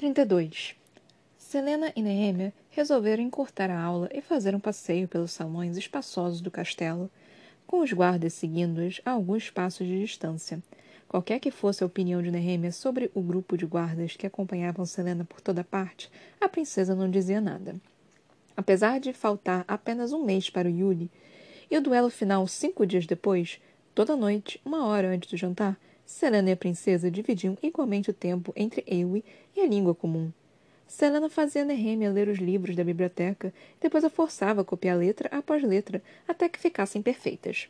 32. Selena e Nehemia resolveram encurtar a aula e fazer um passeio pelos salões espaçosos do castelo, com os guardas seguindo-as a alguns passos de distância. Qualquer que fosse a opinião de Nehemia sobre o grupo de guardas que acompanhavam Selena por toda parte, a princesa não dizia nada. Apesar de faltar apenas um mês para o Yuli, e o duelo final cinco dias depois, toda noite, uma hora antes do jantar, Selena e a princesa dividiam igualmente o tempo entre Ewe e a língua comum. Selena fazia Nehemia ler os livros da biblioteca e depois a forçava a copiar letra após letra até que ficassem perfeitas.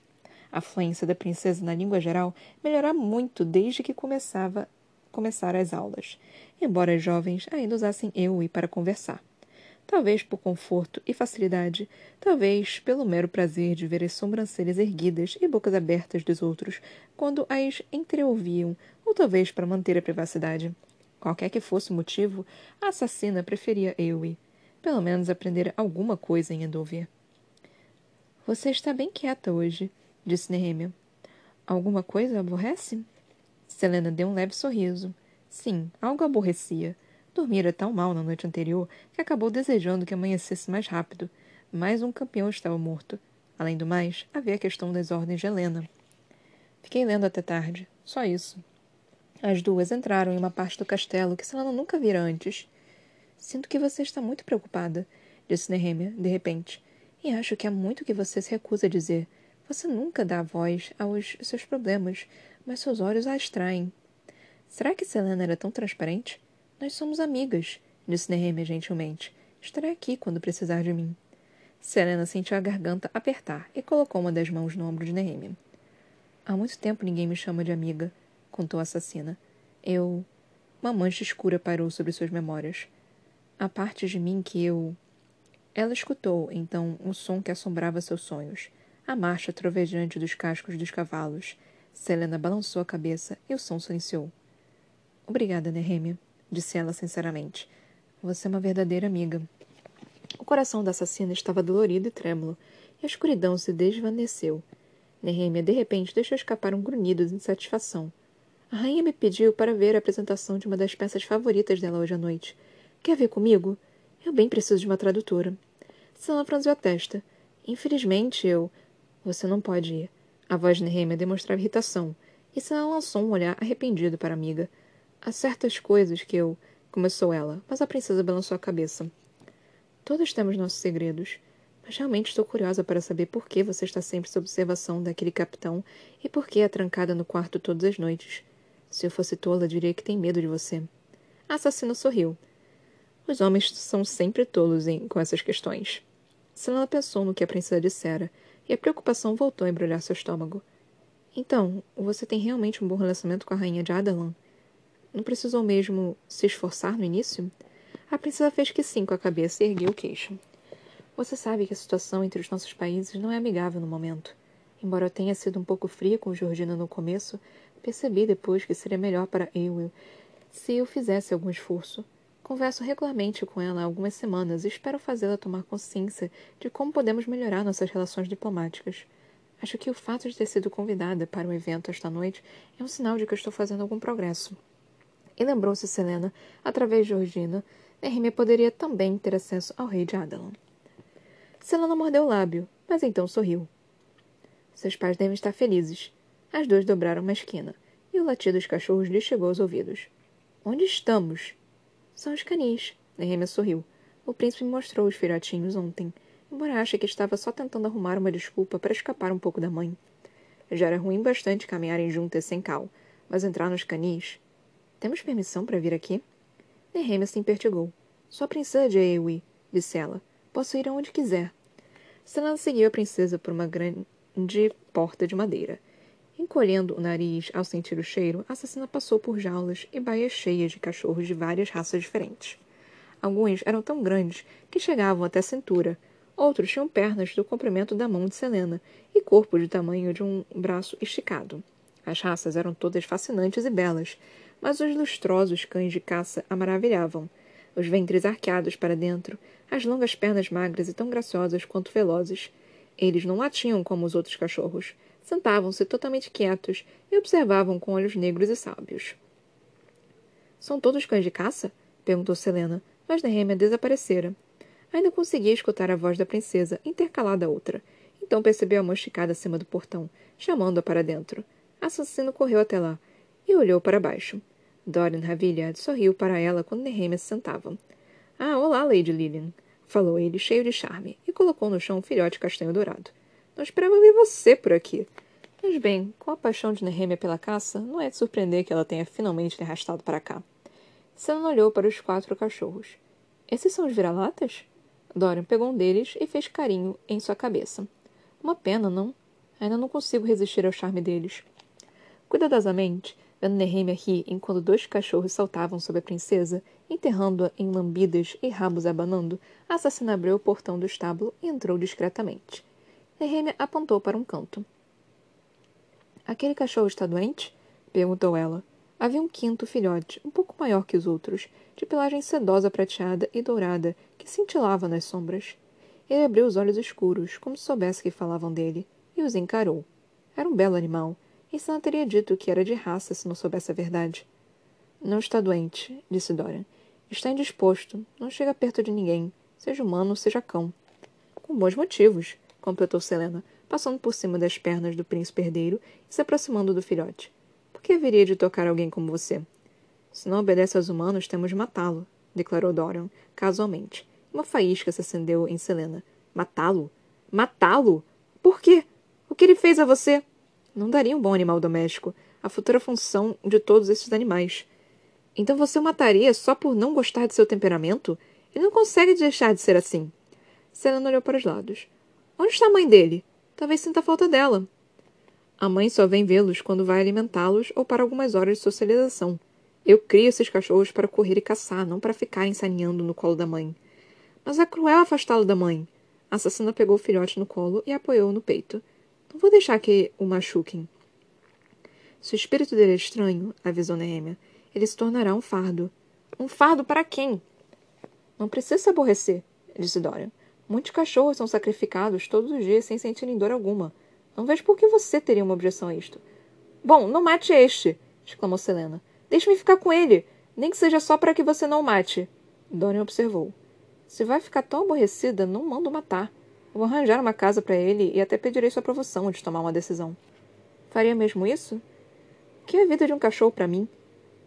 A fluência da princesa na língua geral melhorou muito desde que começava começar as aulas, embora as jovens ainda usassem eu para conversar. Talvez por conforto e facilidade, talvez pelo mero prazer de ver as sobrancelhas erguidas e bocas abertas dos outros quando as entreouviam, ou talvez para manter a privacidade. Qualquer que fosse o motivo, a assassina preferia Ewe. Pelo menos aprender alguma coisa em Endover. Você está bem quieta hoje, disse Nehemia. Alguma coisa aborrece? Selena deu um leve sorriso. Sim, algo aborrecia. Dormira tão mal na noite anterior que acabou desejando que amanhecesse mais rápido. Mais um campeão estava morto. Além do mais, havia a questão das ordens de Helena. Fiquei lendo até tarde. Só isso. As duas entraram em uma parte do castelo que Selena nunca vira antes. Sinto que você está muito preocupada, disse Nehemia, de repente. E acho que há muito que você se recusa a dizer. Você nunca dá voz aos seus problemas, mas seus olhos a extraem. Será que Selena era tão transparente? Nós somos amigas, disse Nehemia gentilmente. Estarei aqui quando precisar de mim. Selena sentiu a garganta apertar e colocou uma das mãos no ombro de Nehemia. Há muito tempo ninguém me chama de amiga, contou a assassina. Eu. Uma mancha escura pairou sobre suas memórias. Há partes de mim que eu. Ela escutou, então, um som que assombrava seus sonhos a marcha trovejante dos cascos dos cavalos. Selena balançou a cabeça e o som silenciou. Obrigada, Nehemia, disse ela sinceramente. Você é uma verdadeira amiga. O coração da assassina estava dolorido e trêmulo, e a escuridão se desvaneceu. Nehemia, de repente, deixou escapar um grunhido de insatisfação. A rainha me pediu para ver a apresentação de uma das peças favoritas dela hoje à noite. Quer ver comigo? Eu bem preciso de uma tradutora. Selena franziu a testa. Infelizmente, eu. Você não pode ir. A voz de Nehemia demonstrava irritação, e Sana lançou um olhar arrependido para a amiga. Há certas coisas que eu. Começou ela, mas a princesa balançou a cabeça. Todos temos nossos segredos. Mas realmente estou curiosa para saber por que você está sempre sob observação daquele capitão e por que é trancada no quarto todas as noites. Se eu fosse tola, diria que tem medo de você. A assassina sorriu. Os homens são sempre tolos em, com essas questões. Selena pensou no que a princesa dissera e a preocupação voltou a embrulhar seu estômago. Então, você tem realmente um bom relacionamento com a rainha de Adalan? Não precisou mesmo se esforçar no início? A princesa fez que sim com a cabeça e ergueu o queixo. Você sabe que a situação entre os nossos países não é amigável no momento. Embora eu tenha sido um pouco fria com Georgina no começo, percebi depois que seria melhor para Ewell se eu fizesse algum esforço. Converso regularmente com ela há algumas semanas e espero fazê-la tomar consciência de como podemos melhorar nossas relações diplomáticas. Acho que o fato de ter sido convidada para o evento esta noite é um sinal de que estou fazendo algum progresso. E lembrou-se Selena, através de Georgina, Nehemia poderia também ter acesso ao rei de Adalan. Selena mordeu o lábio, mas então sorriu. Seus pais devem estar felizes. As duas dobraram uma esquina, e o latido dos cachorros lhe chegou aos ouvidos. Onde estamos? São os canis. Nehemia sorriu. O príncipe me mostrou os filhotinhos ontem, embora ache que estava só tentando arrumar uma desculpa para escapar um pouco da mãe. Já era ruim bastante caminharem juntas sem cal, mas entrar nos canis... Temos permissão para vir aqui? Nehemia se impertigou. Sua princesa de Aewi, disse ela. Posso ir aonde quiser. Selena seguiu a princesa por uma grande porta de madeira. Encolhendo o nariz ao sentir o cheiro, a assassina passou por jaulas e baias cheias de cachorros de várias raças diferentes. Alguns eram tão grandes que chegavam até a cintura. Outros tinham pernas do comprimento da mão de Selena e corpo de tamanho de um braço esticado. As raças eram todas fascinantes e belas, mas os lustrosos cães de caça a maravilhavam. Os ventres arqueados para dentro, as longas pernas magras e tão graciosas quanto velozes. Eles não latiam como os outros cachorros, sentavam-se totalmente quietos e observavam com olhos negros e sábios. São todos cães de caça? perguntou Selena, mas Nehemia desaparecera. Ainda conseguia escutar a voz da princesa, intercalada a outra. Então percebeu a mão esticada acima do portão, chamando-a para dentro. Assassino correu até lá e olhou para baixo. Dorian Ravilliard sorriu para ela quando Nehemia se sentava. Ah, olá, Lady Lillian, falou ele, cheio de charme, e colocou no chão um filhote castanho dourado. Não esperava ver você por aqui. Mas bem, com a paixão de Nehemia pela caça, não é de surpreender que ela tenha finalmente lhe arrastado para cá. Senna olhou para os quatro cachorros. Esses são os vira-latas? Dorian pegou um deles e fez carinho em sua cabeça. Uma pena, não? Ainda não consigo resistir ao charme deles. Cuidadosamente, vendo Nehemia rir enquanto dois cachorros saltavam sobre a princesa, enterrando-a em lambidas e rabos abanando, a assassina abriu o portão do estábulo e entrou discretamente. Nehemia apontou para um canto. Aquele cachorro está doente? perguntou ela. Havia um quinto filhote, um pouco maior que os outros, de pelagem sedosa prateada e dourada, que cintilava nas sombras. Ele abriu os olhos escuros, como se soubesse que falavam dele, e os encarou. Era um belo animal, e Sam teria dito que era de raça se não soubesse a verdade. Não está doente, disse Dorian. Está indisposto, não chega perto de ninguém, seja humano, seja cão. Com bons motivos, completou Selena, passando por cima das pernas do príncipe herdeiro e se aproximando do filhote. Por que haveria de tocar alguém como você? Se não obedece aos humanos, temos de matá-lo, declarou Dorian, casualmente. Uma faísca se acendeu em Selena. Matá-lo? Matá-lo? Por quê? O que ele fez a você? Não daria um bom animal doméstico, a futura função de todos esses animais. Então você o mataria só por não gostar de seu temperamento? Ele não consegue deixar de ser assim. Selena olhou para os lados. Onde está a mãe dele? Talvez sinta falta dela. A mãe só vem vê-los quando vai alimentá-los ou para algumas horas de socialização. Eu crio esses cachorros para correr e caçar, não para ficarem saneando no colo da mãe. Mas é cruel afastá-lo da mãe. A assassina pegou o filhote no colo e apoiou-o no peito. Não vou deixar que o machuquem. Se o espírito dele é estranho, avisou Nehemia, ele se tornará um fardo. Um fardo para quem? Não precisa se aborrecer, disse Dorian. Muitos cachorros são sacrificados todos os dias sem sentirem dor alguma. Não vejo por que você teria uma objeção a isto. Bom, não mate este! exclamou Selena. Deixe-me ficar com ele, nem que seja só para que você não o mate. Dorian observou. Se vai ficar tão aborrecida, não mando matar. Vou arranjar uma casa para ele e até pedirei sua aprovação antes de tomar uma decisão. Faria mesmo isso? Que é a vida de um cachorro para mim?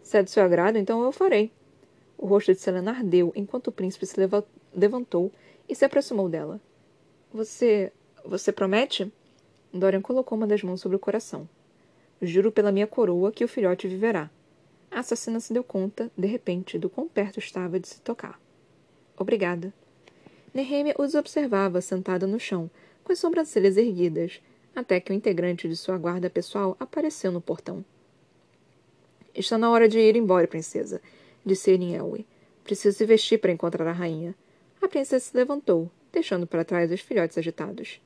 Se é do seu agrado, então eu farei. O rosto de Selena ardeu enquanto o príncipe se levantou e se aproximou dela. Você. Você promete? Dorian colocou uma das mãos sobre o coração. Juro pela minha coroa que o filhote viverá. A assassina se deu conta, de repente, do quão perto estava de se tocar. Obrigada. Nehemia os observava sentada no chão, com as sobrancelhas erguidas, até que o integrante de sua guarda pessoal apareceu no portão. Está na hora de ir embora, princesa, disse Elwë. Preciso se vestir para encontrar a rainha. A princesa se levantou, deixando para trás os filhotes agitados.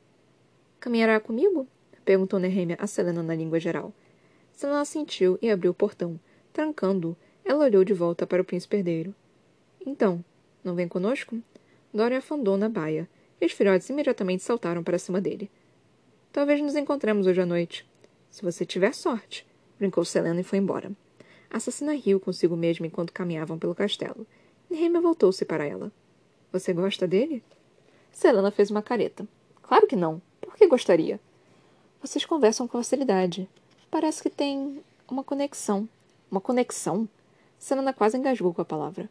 Caminhará comigo? perguntou Nehemia a na língua geral. Selena assentiu e abriu o portão. Trancando-o, ela olhou de volta para o príncipe herdeiro. Então, não vem conosco? Dorian afundou na baia, e os filhotes imediatamente saltaram para cima dele. Talvez nos encontremos hoje à noite. Se você tiver sorte, brincou Selena e foi embora. A assassina riu consigo mesma enquanto caminhavam pelo castelo. Nehemia voltou-se para ela. Você gosta dele? Selena fez uma careta. Claro que não. Por que gostaria? Vocês conversam com facilidade. Parece que tem uma conexão. Uma conexão? Selena quase engasgou com a palavra.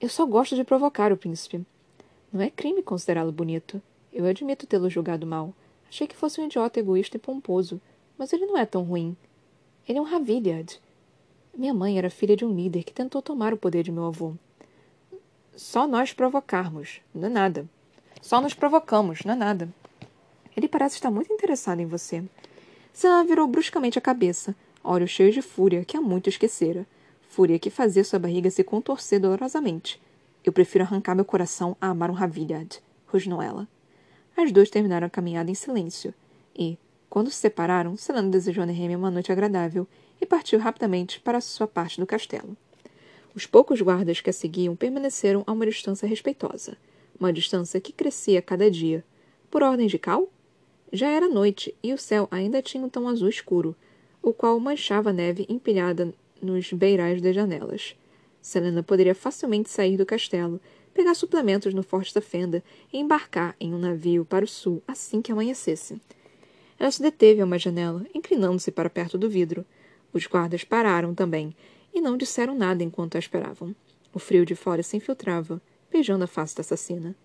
Eu só gosto de provocar o príncipe. Não é crime considerá-lo bonito. Eu admito tê-lo julgado mal. Achei que fosse um idiota egoísta e pomposo, mas ele não é tão ruim. Ele é um Ravilliard. Minha mãe era filha de um líder que tentou tomar o poder de meu avô. Só nós provocarmos, não é nada. Só nos provocamos, não é nada. Ele parece estar muito interessado em você. Senna virou bruscamente a cabeça, olhos cheios de fúria que há muito esquecera. Fúria que fazia sua barriga se contorcer dolorosamente. Eu prefiro arrancar meu coração a amar um Ravilhad, rosnou ela. As duas terminaram a caminhada em silêncio, e, quando se separaram, Selena desejou a Nehemia uma noite agradável e partiu rapidamente para sua parte do castelo. Os poucos guardas que a seguiam permaneceram a uma distância respeitosa, uma distância que crescia cada dia. Por ordem de Cal? Já era noite e o céu ainda tinha um tom azul escuro, o qual manchava a neve empilhada nos beirais das janelas. Selena poderia facilmente sair do castelo, pegar suplementos no Forte da Fenda e embarcar em um navio para o sul assim que amanhecesse. Ela se deteve a uma janela, inclinando-se para perto do vidro. Os guardas pararam também e não disseram nada enquanto a esperavam. O frio de fora se infiltrava, beijando a face da assassina.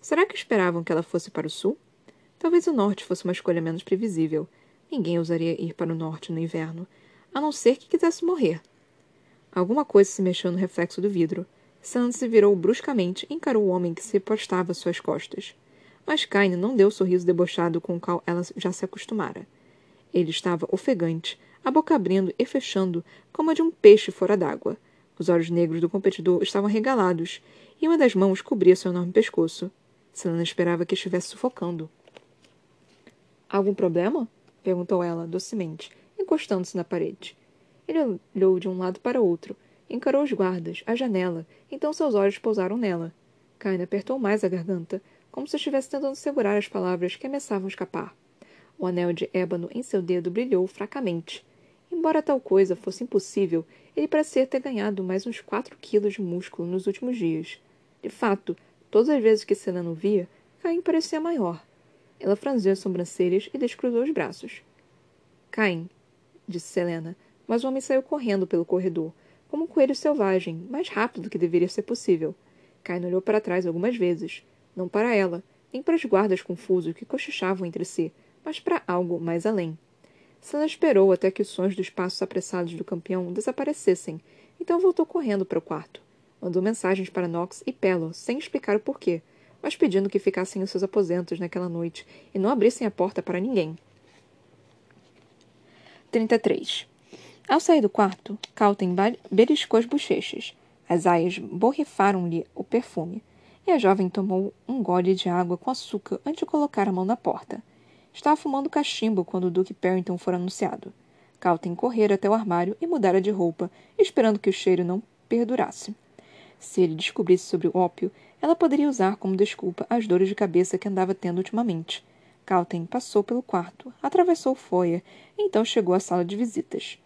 Será que esperavam que ela fosse para o sul? Talvez o norte fosse uma escolha menos previsível. Ninguém ousaria ir para o norte no inverno, a não ser que quisesse morrer. Alguma coisa se mexeu no reflexo do vidro. Sans se virou bruscamente e encarou o homem que se postava às suas costas. Mas Kaine não deu o sorriso debochado com o qual ela já se acostumara. Ele estava ofegante, a boca abrindo e fechando como a de um peixe fora d'água. Os olhos negros do competidor estavam regalados e uma das mãos cobria seu enorme pescoço. Selena esperava que estivesse sufocando. Algum problema? perguntou ela, docemente, encostando-se na parede. Ele olhou de um lado para outro, encarou os guardas, a janela, então seus olhos pousaram nela. Kaina apertou mais a garganta, como se estivesse tentando segurar as palavras que ameaçavam escapar. O anel de ébano em seu dedo brilhou fracamente. Embora tal coisa fosse impossível, ele parecia ter ganhado mais uns quatro quilos de músculo nos últimos dias. De fato, todas as vezes que Selena o via, Caim parecia maior. Ela franziu as sobrancelhas e descruzou os braços. Caim, disse Selena, mas o homem saiu correndo pelo corredor, como um coelho selvagem, mais rápido do que deveria ser possível. Cain olhou para trás algumas vezes, não para ela, nem para os guardas confusos que cochichavam entre si, mas para algo mais além. Sana esperou até que os sons dos passos apressados do campeão desaparecessem, então voltou correndo para o quarto. Mandou mensagens para Nox e Pelo, sem explicar o porquê, mas pedindo que ficassem em seus aposentos naquela noite e não abrissem a porta para ninguém. 33. Ao sair do quarto, Calten beliscou as bochechas. As aias borrifaram-lhe o perfume, e a jovem tomou um gole de água com açúcar antes de colocar a mão na porta. Estava fumando cachimbo quando o Duque Perrington for anunciado. Calten correra até o armário e mudara de roupa, esperando que o cheiro não perdurasse. Se ele descobrisse sobre o ópio, ela poderia usar como desculpa as dores de cabeça que andava tendo ultimamente. Calten passou pelo quarto, atravessou o foyer então chegou à sala de visitas.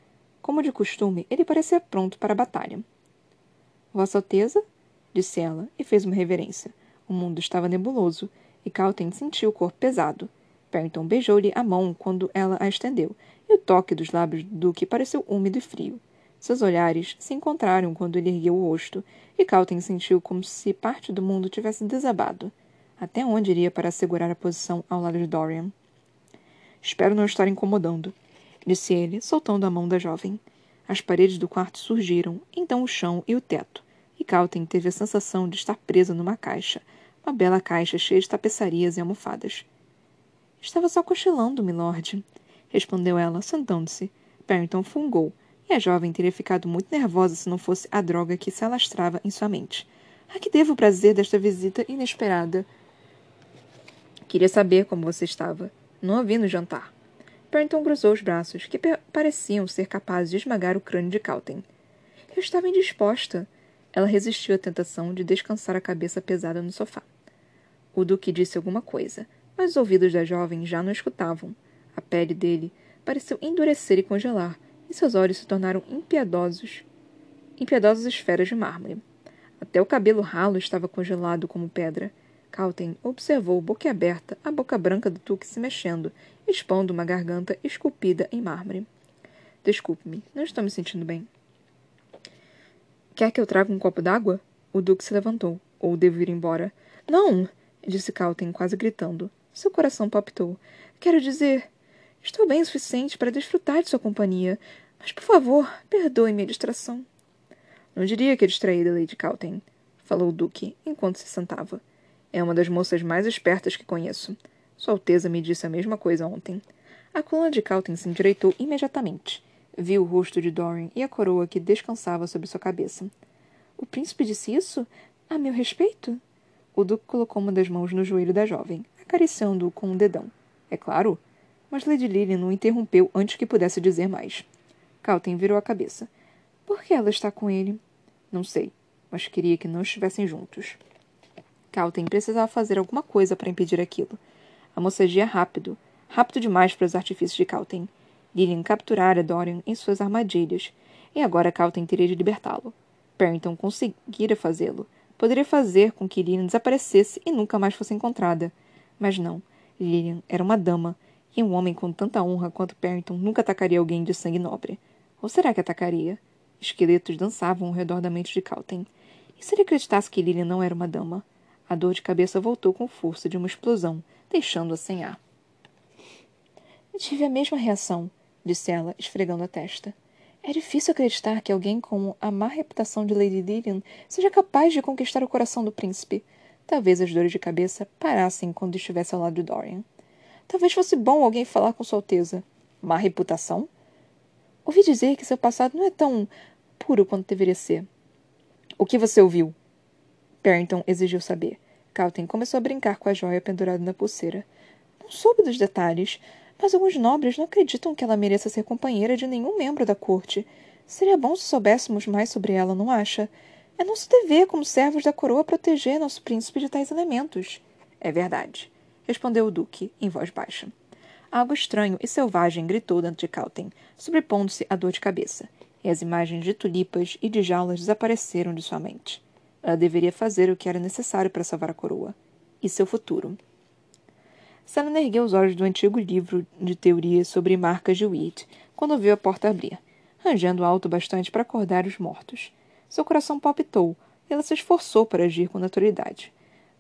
Como de costume, ele parecia pronto para a batalha. Vossa Alteza? disse ela, e fez uma reverência. O mundo estava nebuloso, e Calten sentiu o corpo pesado. Perrington beijou-lhe a mão quando ela a estendeu, e o toque dos lábios do Duque pareceu úmido e frio. Seus olhares se encontraram quando ele ergueu o rosto, e Calten sentiu como se parte do mundo tivesse desabado. Até onde iria para assegurar a posição ao lado de Dorian? Espero não estar incomodando, disse ele, soltando a mão da jovem. As paredes do quarto surgiram, então o chão e o teto, e Calten teve a sensação de estar presa numa caixa, uma bela caixa cheia de tapeçarias e almofadas. Estava só cochilando, milord, respondeu ela, sentando-se. Barrington fungou, e a jovem teria ficado muito nervosa se não fosse a droga que se alastrava em sua mente. A que devo o prazer desta visita inesperada? Queria saber como você estava. Não a vi no jantar. Pernton cruzou os braços, que pareciam ser capazes de esmagar o crânio de Calten. Eu estava indisposta. Ela resistiu à tentação de descansar a cabeça pesada no sofá. O Duque disse alguma coisa, mas os ouvidos da jovem já não escutavam. A pele dele pareceu endurecer e congelar, e seus olhos se tornaram impiedosos, impiedosas esferas de mármore. Até o cabelo ralo estava congelado como pedra. Calten observou, boquiaberta, a boca branca do Duque se mexendo expondo uma garganta esculpida em mármore. Desculpe-me, não estou me sentindo bem. Quer que eu traga um copo d'água? O Duque se levantou. Ou devo ir embora? Não! disse Calten, quase gritando. Seu coração palpitou. Quero dizer, estou bem o suficiente para desfrutar de sua companhia. Mas, por favor, perdoe minha distração. Não diria que é distraída, Lady Calten, falou o Duque, enquanto se sentava. É uma das moças mais espertas que conheço. Sua Alteza me disse a mesma coisa ontem. A coluna de Calton se endireitou imediatamente. Viu o rosto de Dorian e a coroa que descansava sobre sua cabeça. O príncipe disse isso? A meu respeito? O duque colocou uma das mãos no joelho da jovem, acariciando-o com um dedão. É claro. Mas Lady Lilian não interrompeu antes que pudesse dizer mais. Calton virou a cabeça. Por que ela está com ele? Não sei, mas queria que não estivessem juntos. Calton precisava fazer alguma coisa para impedir aquilo. A moça agia rápido, rápido demais para os artifícios de Calten. Lilian capturara Dorian em suas armadilhas, e agora Calten teria de libertá-lo. Perrington conseguira fazê-lo. Poderia fazer com que Lilian desaparecesse e nunca mais fosse encontrada. Mas não. Lilian era uma dama, e um homem com tanta honra quanto Perrington nunca atacaria alguém de sangue nobre. Ou será que atacaria? Esqueletos dançavam ao redor da mente de Calten. E se ele acreditasse que Lilian não era uma dama? A dor de cabeça voltou com força de uma explosão, deixando-a sem ar. Tive a mesma reação, disse ela, esfregando a testa. É difícil acreditar que alguém com a má reputação de Lady Lillian seja capaz de conquistar o coração do príncipe. Talvez as dores de cabeça parassem quando estivesse ao lado de Dorian. Talvez fosse bom alguém falar com Sua Alteza. Má reputação? Ouvi dizer que seu passado não é tão puro quanto deveria ser. O que você ouviu? Barrington exigiu saber. Calton começou a brincar com a joia pendurada na pulseira. Não soube dos detalhes, mas alguns nobres não acreditam que ela mereça ser companheira de nenhum membro da corte. Seria bom se soubéssemos mais sobre ela, não acha? É nosso dever, como servos da coroa, proteger nosso príncipe de tais elementos. É verdade, respondeu o duque, em voz baixa. Algo estranho e selvagem gritou dentro de Calten, sobrepondo-se à dor de cabeça, e as imagens de tulipas e de jaulas desapareceram de sua mente. Ela deveria fazer o que era necessário para salvar a coroa. E seu futuro. Selena ergueu os olhos do antigo livro de teorias sobre marcas de Wheat quando viu a porta abrir, rangendo alto bastante para acordar os mortos. Seu coração palpitou e ela se esforçou para agir com naturalidade.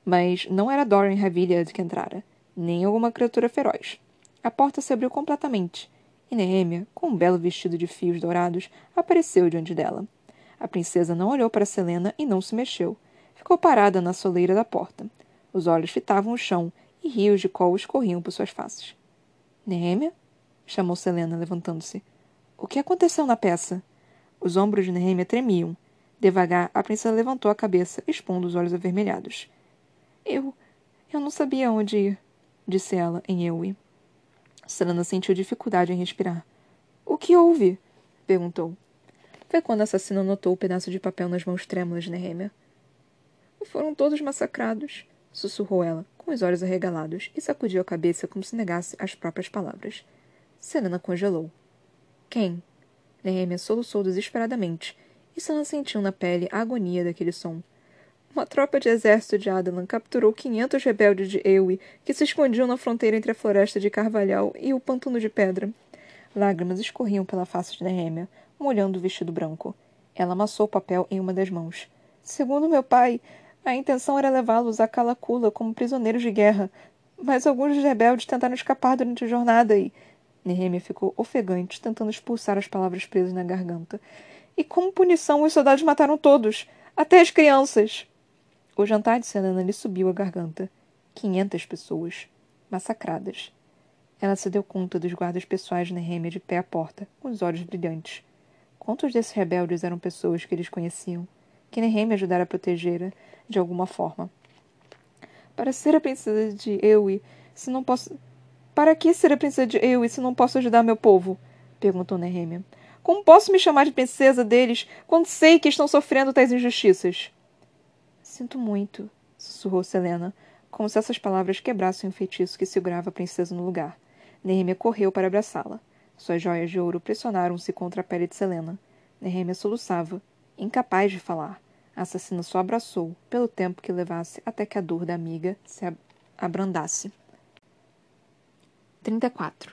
Mas não era Dorian Ravilliard que entrara, nem alguma criatura feroz. A porta se abriu completamente, e Nehemia, com um belo vestido de fios dourados, apareceu diante dela. A princesa não olhou para Selena e não se mexeu. Ficou parada na soleira da porta. Os olhos fitavam o chão e rios de col escorriam por suas faces. Nehemia? chamou Selena, levantando-se. O que aconteceu na peça? Os ombros de Nehemia tremiam. Devagar, a princesa levantou a cabeça, expondo os olhos avermelhados. Eu. Eu não sabia onde ir, disse ela, em Ewe. Selena sentiu dificuldade em respirar. O que houve? perguntou. Foi quando o assassino notou o pedaço de papel nas mãos trêmulas de Nehemia. Foram todos massacrados, sussurrou ela, com os olhos arregalados, e sacudiu a cabeça como se negasse as próprias palavras. Selena congelou. Quem? Nehemia soluçou desesperadamente, e Selena sentiu na pele a agonia daquele som. Uma tropa de exército de Adelan capturou quinhentos rebeldes de Ewe que se escondiam na fronteira entre a floresta de Carvalhal e o pântano de pedra. Lágrimas escorriam pela face de Nehemia, molhando o vestido branco. Ela amassou o papel em uma das mãos. Segundo meu pai, a intenção era levá-los a Calacula como prisioneiros de guerra, mas alguns dos rebeldes tentaram escapar durante a jornada e. Nehemia ficou ofegante, tentando expulsar as palavras presas na garganta. E como punição, os soldados mataram todos, até as crianças. O jantar de Selena lhe subiu a garganta. Quinhentas pessoas. Massacradas. Ela se deu conta dos guardas pessoais de Nehemia de pé à porta, com os olhos brilhantes. Quantos desses rebeldes eram pessoas que eles conheciam? Que Nehemia ajudara a proteger de alguma forma. Para ser a princesa de Ewe, se não posso... Para que ser a princesa de Ewe se não posso ajudar meu povo? Perguntou Nehemia. Como posso me chamar de princesa deles quando sei que estão sofrendo tais injustiças? Sinto muito, sussurrou Selena, como se essas palavras quebrassem o feitiço que segurava a princesa no lugar. Nehemia correu para abraçá-la. Suas joias de ouro pressionaram-se contra a pele de Selena. Nehemia soluçava, incapaz de falar. A assassina só abraçou, pelo tempo que levasse até que a dor da amiga se abrandasse. 34.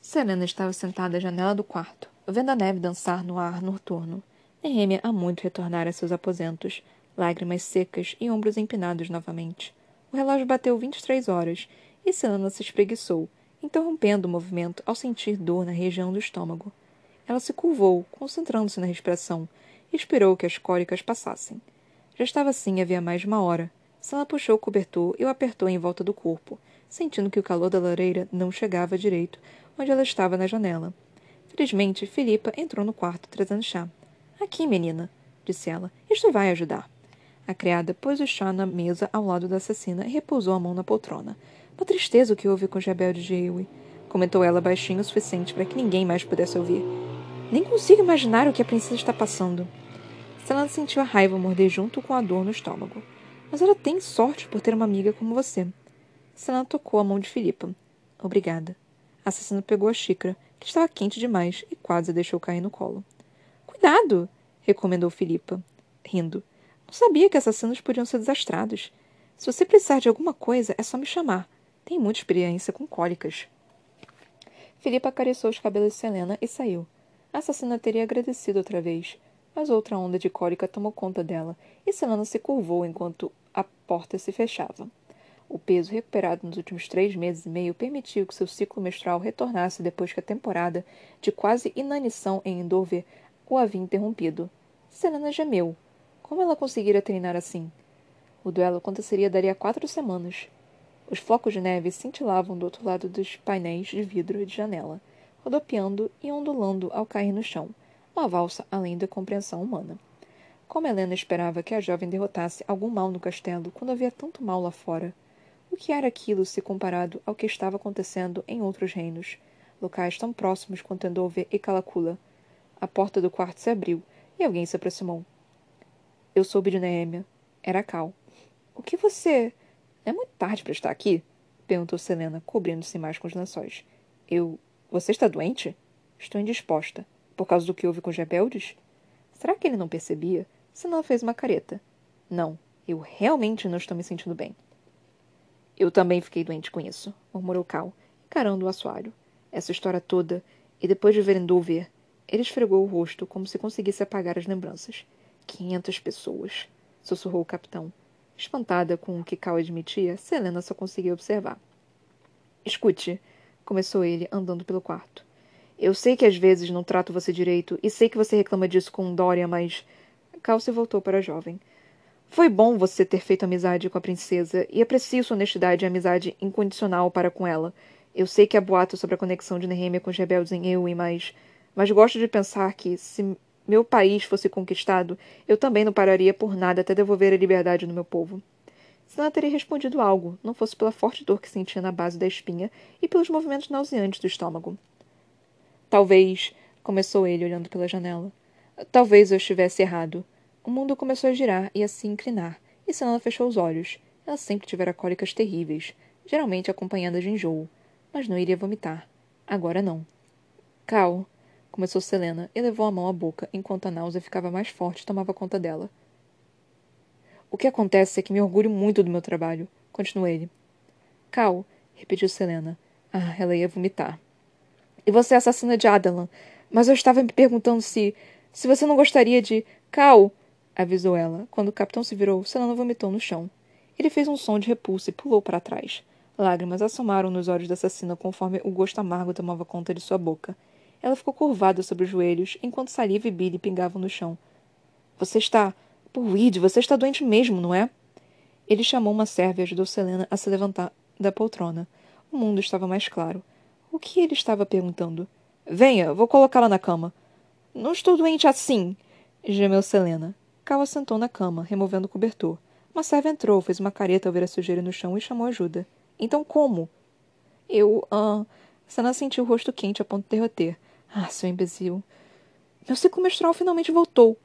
Serena estava sentada à janela do quarto, vendo a neve dançar no ar noturno. Nehemia há muito retornara a seus aposentos, lágrimas secas e ombros empinados novamente. O relógio bateu vinte e três horas, e Selena se espreguiçou, interrompendo o movimento ao sentir dor na região do estômago. Ela se curvou, concentrando-se na respiração, e esperou que as cólicas passassem. Já estava assim havia mais de uma hora. Sala puxou o cobertor e o apertou em volta do corpo, sentindo que o calor da lareira não chegava direito onde ela estava na janela. Felizmente, Filipa entrou no quarto trazendo chá. Aqui, menina, disse ela. Isto vai ajudar. A criada pôs o chá na mesa ao lado da assassina e repousou a mão na poltrona. Uma tristeza o que houve com os rebeldes de Ewe, comentou ela baixinho o suficiente para que ninguém mais pudesse ouvir. Nem consigo imaginar o que a princesa está passando. Selena sentiu a raiva morder junto com a dor no estômago. Mas ela tem sorte por ter uma amiga como você. Selena tocou a mão de Filipa. Obrigada. A assassina pegou a xícara, que estava quente demais, e quase a deixou cair no colo. Cuidado! recomendou Filipa. rindo. Não sabia que assassinos podiam ser desastrados. Se você precisar de alguma coisa, é só me chamar. Tenho muita experiência com cólicas. Filipe acariciou os cabelos de Selena e saiu. A assassina teria agradecido outra vez, mas outra onda de cólica tomou conta dela e Selena se curvou enquanto a porta se fechava. O peso recuperado nos últimos três meses e meio permitiu que seu ciclo menstrual retornasse depois que a temporada de quase inanição em Endover o havia interrompido. Selena gemeu. Como ela conseguira treinar assim? O duelo aconteceria daria quatro semanas. Os flocos de neve cintilavam do outro lado dos painéis de vidro de janela, rodopiando e ondulando ao cair no chão, uma valsa além da compreensão humana. Como Helena esperava que a jovem derrotasse algum mal no castelo quando havia tanto mal lá fora? O que era aquilo se comparado ao que estava acontecendo em outros reinos, locais tão próximos quanto Endover e Calacula? A porta do quarto se abriu e alguém se aproximou. Eu soube de Neémia. Era Cal. O que você. É muito tarde para estar aqui? perguntou Selena, cobrindo-se mais com os lençóis. Eu. Você está doente? Estou indisposta. Por causa do que houve com os rebeldes? Será que ele não percebia? Senão fez uma careta. Não, eu realmente não estou me sentindo bem. Eu também fiquei doente com isso, murmurou Cal, encarando o assoalho. Essa história toda, e depois de ver Endover, ele esfregou o rosto como se conseguisse apagar as lembranças. Quinhentas pessoas, sussurrou o capitão. Espantada com o que Cal admitia, Selena só conseguia observar. Escute, começou ele, andando pelo quarto. Eu sei que às vezes não trato você direito, e sei que você reclama disso com Dória, mas. Cal se voltou para a jovem. Foi bom você ter feito amizade com a princesa, e aprecio sua honestidade e amizade incondicional para com ela. Eu sei que há boato sobre a conexão de Nehemia com os rebeldes em Eowyn, mas... Mas gosto de pensar que, se meu país fosse conquistado, eu também não pararia por nada até devolver a liberdade no meu povo. Senão teria respondido algo, não fosse pela forte dor que sentia na base da espinha e pelos movimentos nauseantes do estômago. Talvez, começou ele olhando pela janela. Talvez eu estivesse errado. O mundo começou a girar e a se inclinar, e Senna fechou os olhos. Ela sempre tivera cólicas terríveis, geralmente acompanhadas de enjoo, mas não iria vomitar. Agora não. Cal, começou Selena e levou a mão à boca enquanto a náusea ficava mais forte e tomava conta dela. O que acontece é que me orgulho muito do meu trabalho, continuou ele. Cal, repetiu Selena. Ah, ela ia vomitar. E você é assassina de Adalan, mas eu estava me perguntando se. se você não gostaria de. Cal! avisou ela. Quando o capitão se virou, Selena vomitou no chão. Ele fez um som de repulso e pulou para trás. Lágrimas assomaram nos olhos da assassina conforme o gosto amargo tomava conta de sua boca. Ela ficou curvada sobre os joelhos, enquanto saliva e bile pingavam no chão. Você está. Puid, você está doente mesmo, não é? Ele chamou uma serva e ajudou Selena a se levantar da poltrona. O mundo estava mais claro. O que ele estava perguntando? Venha, vou colocá-la na cama. Não estou doente assim, gemeu Selena. Cal sentou na cama, removendo o cobertor. Uma serva entrou, fez uma careta ao ver a sujeira no chão e chamou ajuda. Então como? Eu, ah... Sana sentiu o rosto quente a ponto de derreter. Ah, seu imbecil. Meu ciclo finalmente voltou.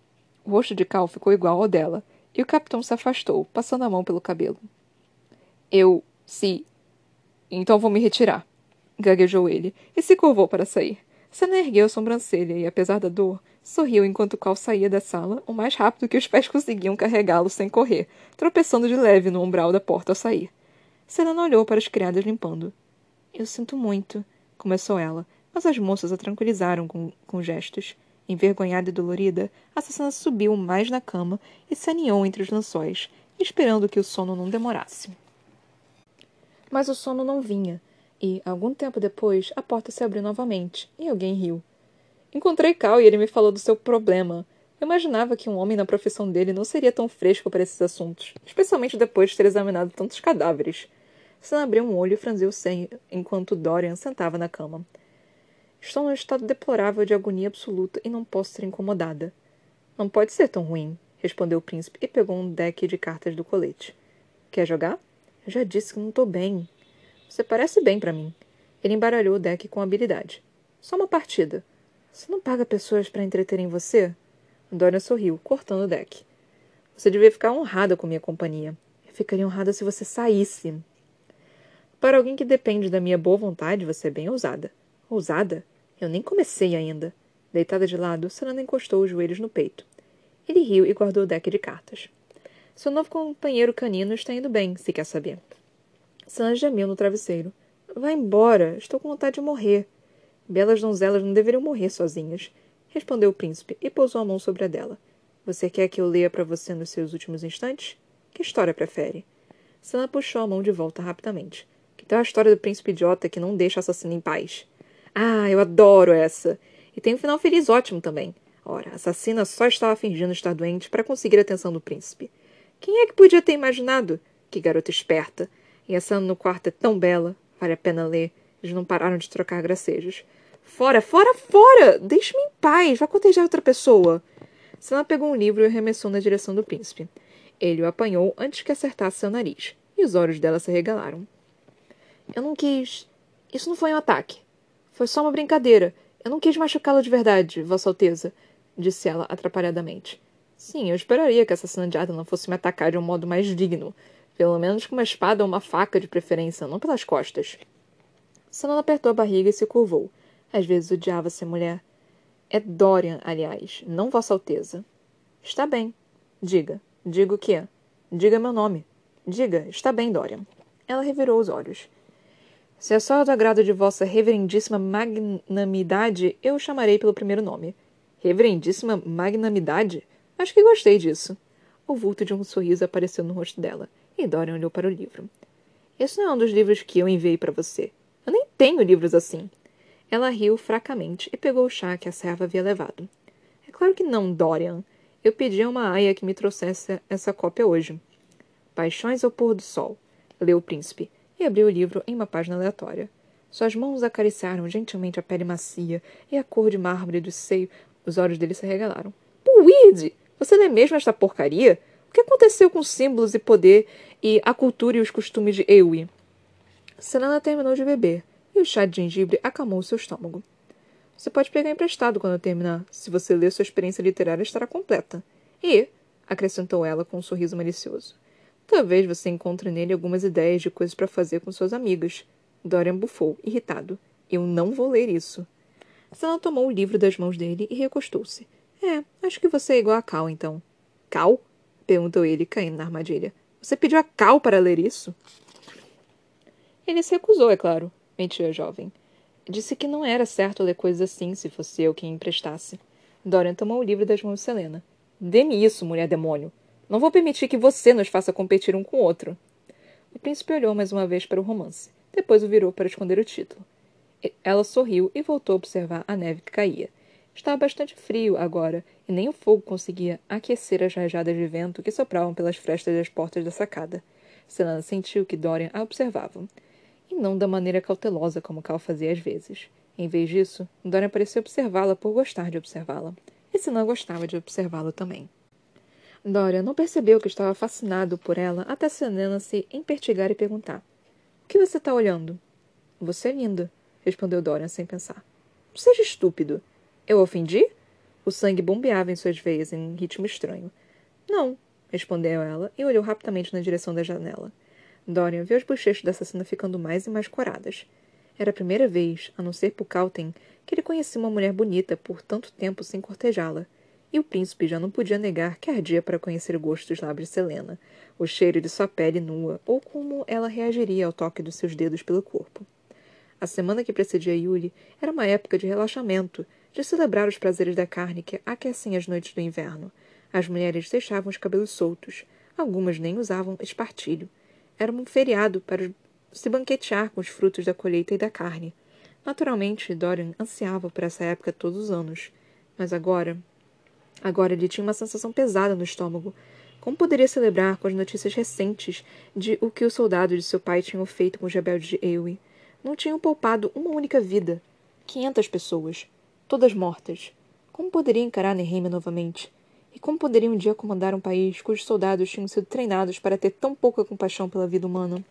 O rosto de Cal ficou igual ao dela, e o capitão se afastou, passando a mão pelo cabelo. Eu, se. Então vou me retirar, gaguejou ele, e se curvou para sair. Sana ergueu a sobrancelha e, apesar da dor, Sorriu enquanto Cal saía da sala, o mais rápido que os pés conseguiam carregá-lo sem correr, tropeçando de leve no umbral da porta ao sair. Selena olhou para as criadas limpando. Eu sinto muito, começou ela, mas as moças a tranquilizaram com, com gestos. Envergonhada e dolorida, a assassina subiu mais na cama e se aninhou entre os lençóis, esperando que o sono não demorasse. Mas o sono não vinha, e, algum tempo depois, a porta se abriu novamente e alguém riu. Encontrei Cal e ele me falou do seu problema. Eu imaginava que um homem na profissão dele não seria tão fresco para esses assuntos, especialmente depois de ter examinado tantos cadáveres. Sam abriu um olho e franziu o senho, enquanto Dorian sentava na cama. Estou num estado deplorável de agonia absoluta e não posso ser incomodada. Não pode ser tão ruim, respondeu o príncipe e pegou um deck de cartas do colete. Quer jogar? Já disse que não estou bem. Você parece bem para mim. Ele embaralhou o deck com habilidade. Só uma partida. Você não paga pessoas para entreterem você? Dorian sorriu, cortando o deck. Você devia ficar honrada com minha companhia. Eu ficaria honrada se você saísse. Para alguém que depende da minha boa vontade, você é bem ousada. Ousada? Eu nem comecei ainda. Deitada de lado, Saranda encostou os joelhos no peito. Ele riu e guardou o deck de cartas. Seu novo companheiro canino está indo bem, se quer saber. Sana gemeu no travesseiro. Vá embora, estou com vontade de morrer. Belas donzelas não deveriam morrer sozinhas, respondeu o príncipe e pousou a mão sobre a dela. Você quer que eu leia para você nos seus últimos instantes? Que história prefere? Sana puxou a mão de volta rapidamente. Que tal a história do príncipe idiota que não deixa o assassino em paz? Ah, eu adoro essa! E tem um final feliz ótimo também. Ora, a assassina só estava fingindo estar doente para conseguir a atenção do príncipe. Quem é que podia ter imaginado? Que garota esperta! E essa no quarto é tão bela. Vale a pena ler. Eles não pararam de trocar gracejos. Fora, fora, fora! Deixe-me em paz! Vá cortejar outra pessoa! Sana pegou um livro e o arremessou na direção do príncipe. Ele o apanhou antes que acertasse seu nariz, e os olhos dela se regalaram. Eu não quis. Isso não foi um ataque. Foi só uma brincadeira. Eu não quis machucá-la de verdade, Vossa Alteza, disse ela atrapalhadamente. Sim, eu esperaria que essa de não fosse me atacar de um modo mais digno. Pelo menos com uma espada ou uma faca de preferência, não pelas costas. Sanana apertou a barriga e se curvou. Às vezes odiava ser mulher. É Dorian, aliás, não Vossa Alteza. Está bem. Diga. Diga o que. Diga meu nome. Diga. Está bem, Dorian. Ela revirou os olhos. Se é só do agrado de vossa reverendíssima magnanimidade, eu o chamarei pelo primeiro nome. Reverendíssima magnanimidade? Acho que gostei disso. O vulto de um sorriso apareceu no rosto dela, e Dorian olhou para o livro. Esse não é um dos livros que eu enviei para você. Eu nem tenho livros assim. Ela riu fracamente e pegou o chá que a serva havia levado. É claro que não, Dorian. Eu pedi a uma aia que me trouxesse essa cópia hoje. Paixões ao pôr do sol, leu o príncipe, e abriu o livro em uma página aleatória. Suas mãos acariciaram gentilmente a pele macia e a cor de mármore do seio. Os olhos dele se regalaram. Puide! Você lê mesmo esta porcaria? O que aconteceu com os símbolos e poder e a cultura e os costumes de Ewi? Selena terminou de beber e o chá de gengibre acalmou seu estômago. Você pode pegar emprestado quando terminar. Se você ler, sua experiência literária estará completa. E, acrescentou ela com um sorriso malicioso, talvez você encontre nele algumas ideias de coisas para fazer com suas amigas. Dorian bufou, irritado. Eu não vou ler isso. Sana tomou o livro das mãos dele e recostou-se. É, acho que você é igual a Cal, então. Cal? perguntou ele, caindo na armadilha. Você pediu a Cal para ler isso? Ele se recusou, é claro mentiu a jovem. Disse que não era certo ler coisas assim se fosse eu quem emprestasse. Dorian tomou o livro das mãos de Selena. Dê-me isso, mulher demônio. Não vou permitir que você nos faça competir um com o outro. O príncipe olhou mais uma vez para o romance. Depois o virou para esconder o título. Ela sorriu e voltou a observar a neve que caía. Estava bastante frio agora, e nem o fogo conseguia aquecer as rajadas de vento que sopravam pelas frestas das portas da sacada. Selena sentiu que Dorian a observava e não da maneira cautelosa como Cal fazia às vezes. Em vez disso, Dorian parecia observá-la por gostar de observá-la, e se não gostava de observá-la também. Dorian não percebeu que estava fascinado por ela até Selena se empertigar e perguntar: O que você está olhando? Você é linda, respondeu Dorian sem pensar. Seja estúpido. Eu ofendi? O sangue bombeava em suas veias em ritmo estranho. Não, respondeu ela e olhou rapidamente na direção da janela. Dorian viu as bochechas da assassina ficando mais e mais coradas. Era a primeira vez, a não ser por Calten, que ele conhecia uma mulher bonita por tanto tempo sem cortejá-la. E o príncipe já não podia negar que ardia para conhecer o gosto dos lábios de Selena, o cheiro de sua pele nua, ou como ela reagiria ao toque dos seus dedos pelo corpo. A semana que precedia Yuli era uma época de relaxamento, de celebrar os prazeres da carne que aquecem as noites do inverno. As mulheres deixavam os cabelos soltos, algumas nem usavam espartilho. Era um feriado para se banquetear com os frutos da colheita e da carne. Naturalmente, Dorian ansiava por essa época todos os anos. Mas agora. Agora ele tinha uma sensação pesada no estômago. Como poderia celebrar com as notícias recentes de o que os soldados de seu pai tinham feito com os rebeldes de Ewe? Não tinham poupado uma única vida. Quinhentas pessoas. Todas mortas. Como poderia encarar Nehemia novamente? E como poderia um dia comandar um país cujos soldados tinham sido treinados para ter tão pouca compaixão pela vida humana?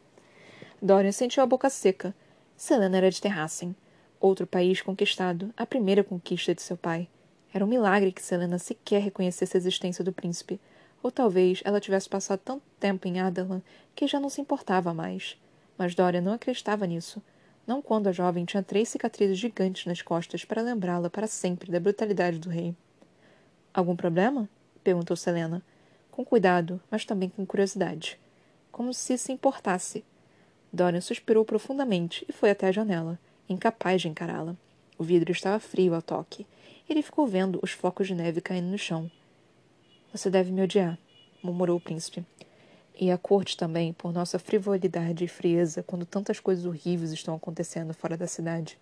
Dorian sentiu a boca seca. Selena era de Terrassen, outro país conquistado, a primeira conquista de seu pai. Era um milagre que Selena sequer reconhecesse a existência do príncipe, ou talvez ela tivesse passado tanto tempo em Adalan que já não se importava mais. Mas Dorian não acreditava nisso, não quando a jovem tinha três cicatrizes gigantes nas costas para lembrá-la para sempre da brutalidade do rei. Algum problema? perguntou Selena, com cuidado, mas também com curiosidade, como se se importasse. Dorian suspirou profundamente e foi até a janela, incapaz de encará-la. O vidro estava frio ao toque. Ele ficou vendo os flocos de neve caindo no chão. Você deve me odiar, murmurou o príncipe. E a corte também, por nossa frivolidade e frieza, quando tantas coisas horríveis estão acontecendo fora da cidade.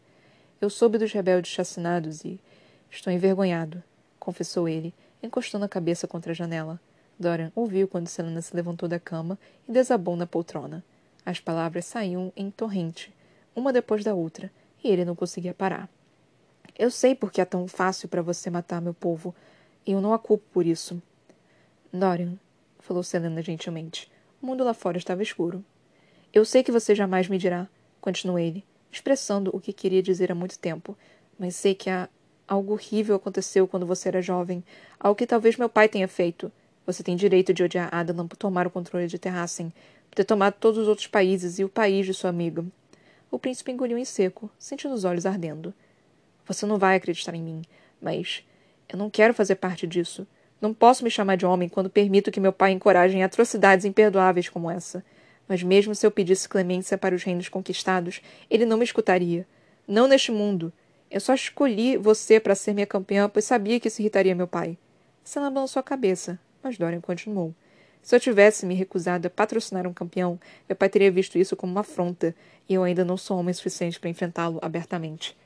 Eu soube dos rebeldes chacinados e. Estou envergonhado, confessou ele, encostando a cabeça contra a janela. Dorian ouviu quando Selena se levantou da cama e desabou na poltrona. As palavras saíam em torrente, uma depois da outra, e ele não conseguia parar. Eu sei por que é tão fácil para você matar meu povo, e eu não a culpo por isso. Dorian, falou Selena gentilmente. O mundo lá fora estava escuro. Eu sei que você jamais me dirá, continuou ele, expressando o que queria dizer há muito tempo, mas sei que há algo horrível aconteceu quando você era jovem, algo que talvez meu pai tenha feito. Você tem direito de odiar Adalan por tomar o controle de Terrassen, por ter tomado todos os outros países e o país de sua amiga. O príncipe engoliu em seco, sentindo os olhos ardendo. Você não vai acreditar em mim, mas eu não quero fazer parte disso. Não posso me chamar de homem quando permito que meu pai encoraje atrocidades imperdoáveis como essa. Mas mesmo se eu pedisse clemência para os reinos conquistados, ele não me escutaria. Não neste mundo. Eu só escolhi você para ser minha campeã, pois sabia que isso irritaria meu pai. Senna balançou a cabeça, mas Dorian continuou. Se eu tivesse me recusado a patrocinar um campeão, meu pai teria visto isso como uma afronta, e eu ainda não sou homem suficiente para enfrentá-lo abertamente.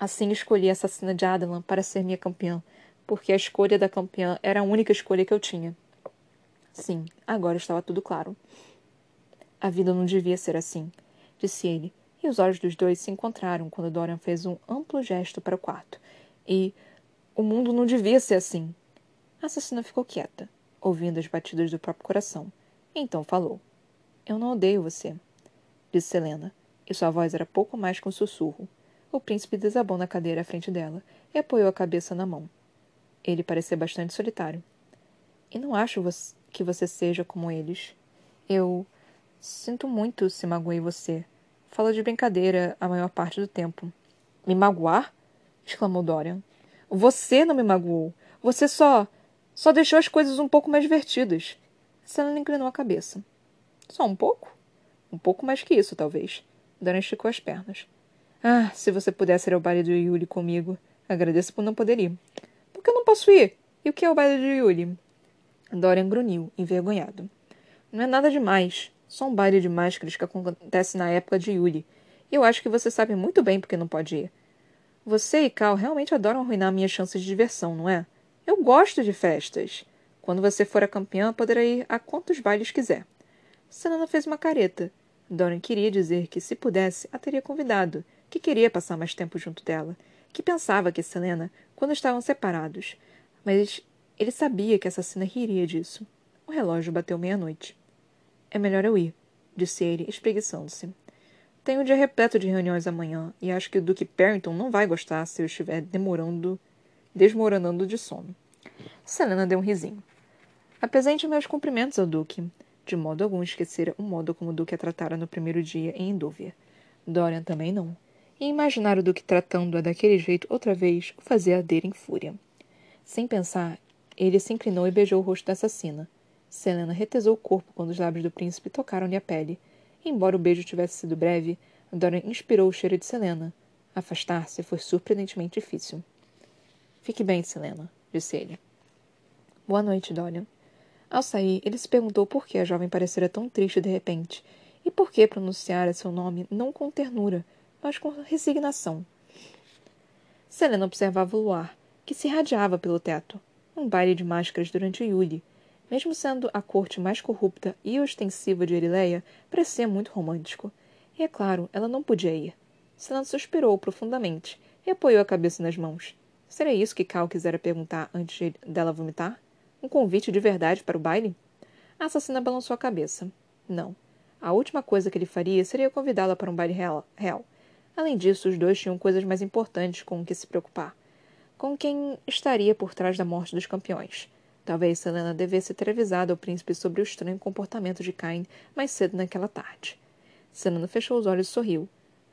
Assim escolhi a assassina de Adelan para ser minha campeã, porque a escolha da campeã era a única escolha que eu tinha. Sim, agora estava tudo claro. A vida não devia ser assim, disse ele, e os olhos dos dois se encontraram quando Dorian fez um amplo gesto para o quarto. E o mundo não devia ser assim. A assassina ficou quieta, ouvindo as batidas do próprio coração. Então falou: Eu não odeio você, disse Helena, e sua voz era pouco mais que um sussurro. O príncipe desabou na cadeira à frente dela e apoiou a cabeça na mão. Ele parecia bastante solitário. E não acho que você seja como eles. Eu sinto muito se magoei você. Falo de brincadeira a maior parte do tempo. Me magoar? exclamou Dorian. Você não me magoou. Você só. só deixou as coisas um pouco mais divertidas. Selena inclinou a cabeça. Só um pouco? Um pouco mais que isso, talvez. Dorian esticou as pernas. Ah, se você pudesse ir ao baile do Yuli comigo. Agradeço por não poder ir. Por que eu não posso ir? E o que é o baile de Yuli? Dorian grunhiu, envergonhado. Não é nada demais. Só um baile de máscaras que acontece na época de Yuli. E eu acho que você sabe muito bem por que não pode ir. Você e Cal realmente adoram arruinar minhas chances de diversão, não é? Eu gosto de festas. Quando você for a campeã, poderá ir a quantos bailes quiser. Selena fez uma careta. Dorian queria dizer que, se pudesse, a teria convidado, que queria passar mais tempo junto dela, que pensava que Selena quando estavam separados, mas ele sabia que a assassina riria disso. O relógio bateu meia-noite. É melhor eu ir, disse ele, espreguiçando-se. Tenho um dia repleto de reuniões amanhã e acho que o Duque Parrington não vai gostar se eu estiver demorando, desmoronando de sono. Selena deu um risinho. Apresente meus cumprimentos ao Duque. De modo algum esquecera o modo como o Duque a tratara no primeiro dia em Endovia. Dorian também não e imaginar o Duque tratando-a daquele jeito outra vez o fazia arder em fúria. Sem pensar, ele se inclinou e beijou o rosto da assassina. Selena retesou o corpo quando os lábios do príncipe tocaram-lhe a pele. Embora o beijo tivesse sido breve, Dorian inspirou o cheiro de Selena. Afastar-se foi surpreendentemente difícil. Fique bem, Selena, disse ele. Boa noite, Dorian. Ao sair, ele se perguntou por que a jovem parecera tão triste de repente, e por que pronunciara seu nome não com ternura, mas com resignação. Selena observava o luar, que se irradiava pelo teto. Um baile de máscaras durante Yuli. Mesmo sendo a corte mais corrupta e ostensiva de Erileia, parecia muito romântico. E é claro, ela não podia ir. Selena suspirou profundamente e apoiou a cabeça nas mãos. Seria isso que Cal quisera perguntar antes dela vomitar? Um convite de verdade para o baile? A assassina balançou a cabeça. Não. A última coisa que ele faria seria convidá-la para um baile real. real. Além disso, os dois tinham coisas mais importantes com que se preocupar. Com quem estaria por trás da morte dos campeões. Talvez Selena devesse ter avisado ao príncipe sobre o estranho comportamento de Cain mais cedo naquela tarde. Selena fechou os olhos e sorriu.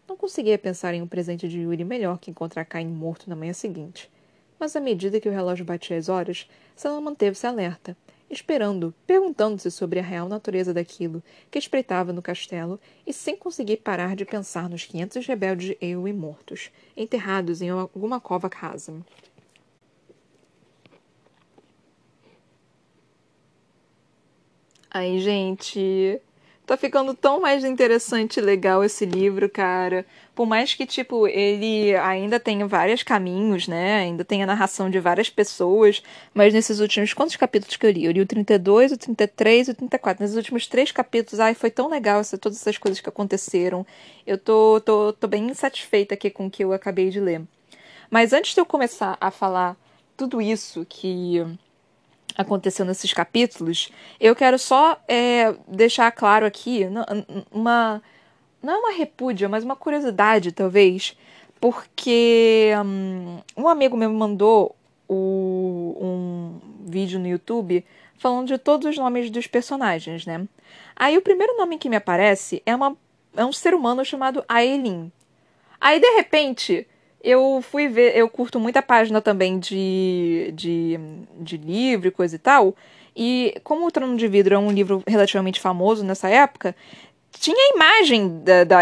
Não conseguia pensar em um presente de Yuri melhor que encontrar Cain morto na manhã seguinte. mas à medida que o relógio batia as horas, Selena manteve-se alerta, esperando, perguntando-se sobre a real natureza daquilo que espreitava no castelo e sem conseguir parar de pensar nos quinhentos rebeldes eu e mortos, enterrados em alguma cova rasa. Ai, gente, Tá ficando tão mais interessante e legal esse livro, cara. Por mais que, tipo, ele ainda tenha vários caminhos, né? Ainda tenha narração de várias pessoas. Mas nesses últimos. Quantos capítulos que eu li? Eu li o 32, o 33 e o 34. Nesses últimos três capítulos, ai, foi tão legal essa, todas essas coisas que aconteceram. Eu tô, tô, tô bem insatisfeita aqui com o que eu acabei de ler. Mas antes de eu começar a falar tudo isso que aconteceu nesses capítulos, eu quero só é, deixar claro aqui uma. Não é uma repúdia, mas uma curiosidade, talvez, porque um, um amigo meu me mandou o, um vídeo no YouTube falando de todos os nomes dos personagens, né? Aí o primeiro nome que me aparece é, uma, é um ser humano chamado Aileen. Aí, de repente, eu fui ver, eu curto muita página também de, de, de livro e coisa e tal. E como o Trono de Vidro é um livro relativamente famoso nessa época, tinha a imagem da, da.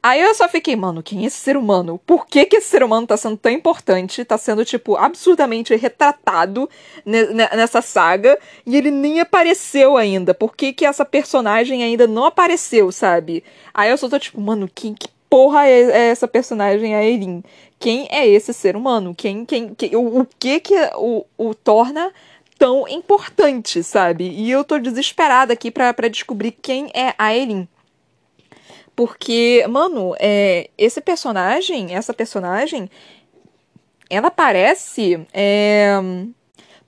Aí eu só fiquei, mano, quem é esse ser humano? Por que, que esse ser humano tá sendo tão importante? Tá sendo, tipo, absurdamente retratado nessa saga e ele nem apareceu ainda. Por que, que essa personagem ainda não apareceu, sabe? Aí eu só tô tipo, mano, que, que porra é, é essa personagem, a Erin? Quem é esse ser humano? Quem, quem, quem o, o que que o, o torna tão importante, sabe? E eu tô desesperada aqui para descobrir quem é a Erin. Porque, mano, é, esse personagem, essa personagem, ela parece. É,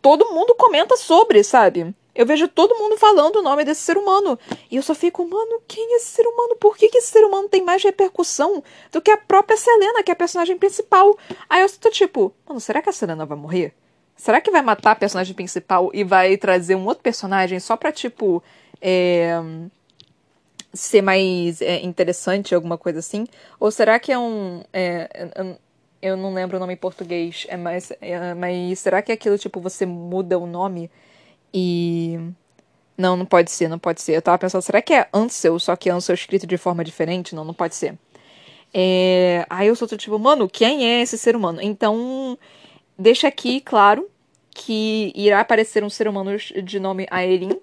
todo mundo comenta sobre, sabe? Eu vejo todo mundo falando o nome desse ser humano. E eu só fico, mano, quem é esse ser humano? Por que, que esse ser humano tem mais repercussão do que a própria Selena, que é a personagem principal? Aí eu tô tipo, mano, será que a Selena vai morrer? Será que vai matar a personagem principal e vai trazer um outro personagem só pra, tipo, é, ser mais é, interessante, alguma coisa assim? Ou será que é um. É, eu não lembro o nome em português, é mais, é, mas será que é aquilo, tipo, você muda o nome? E. Não, não pode ser, não pode ser. Eu tava pensando, será que é Ansel, só que Ansel escrito de forma diferente? Não, não pode ser. É... Aí eu sou tipo, mano, quem é esse ser humano? Então, deixa aqui claro que irá aparecer um ser humano de nome Aelin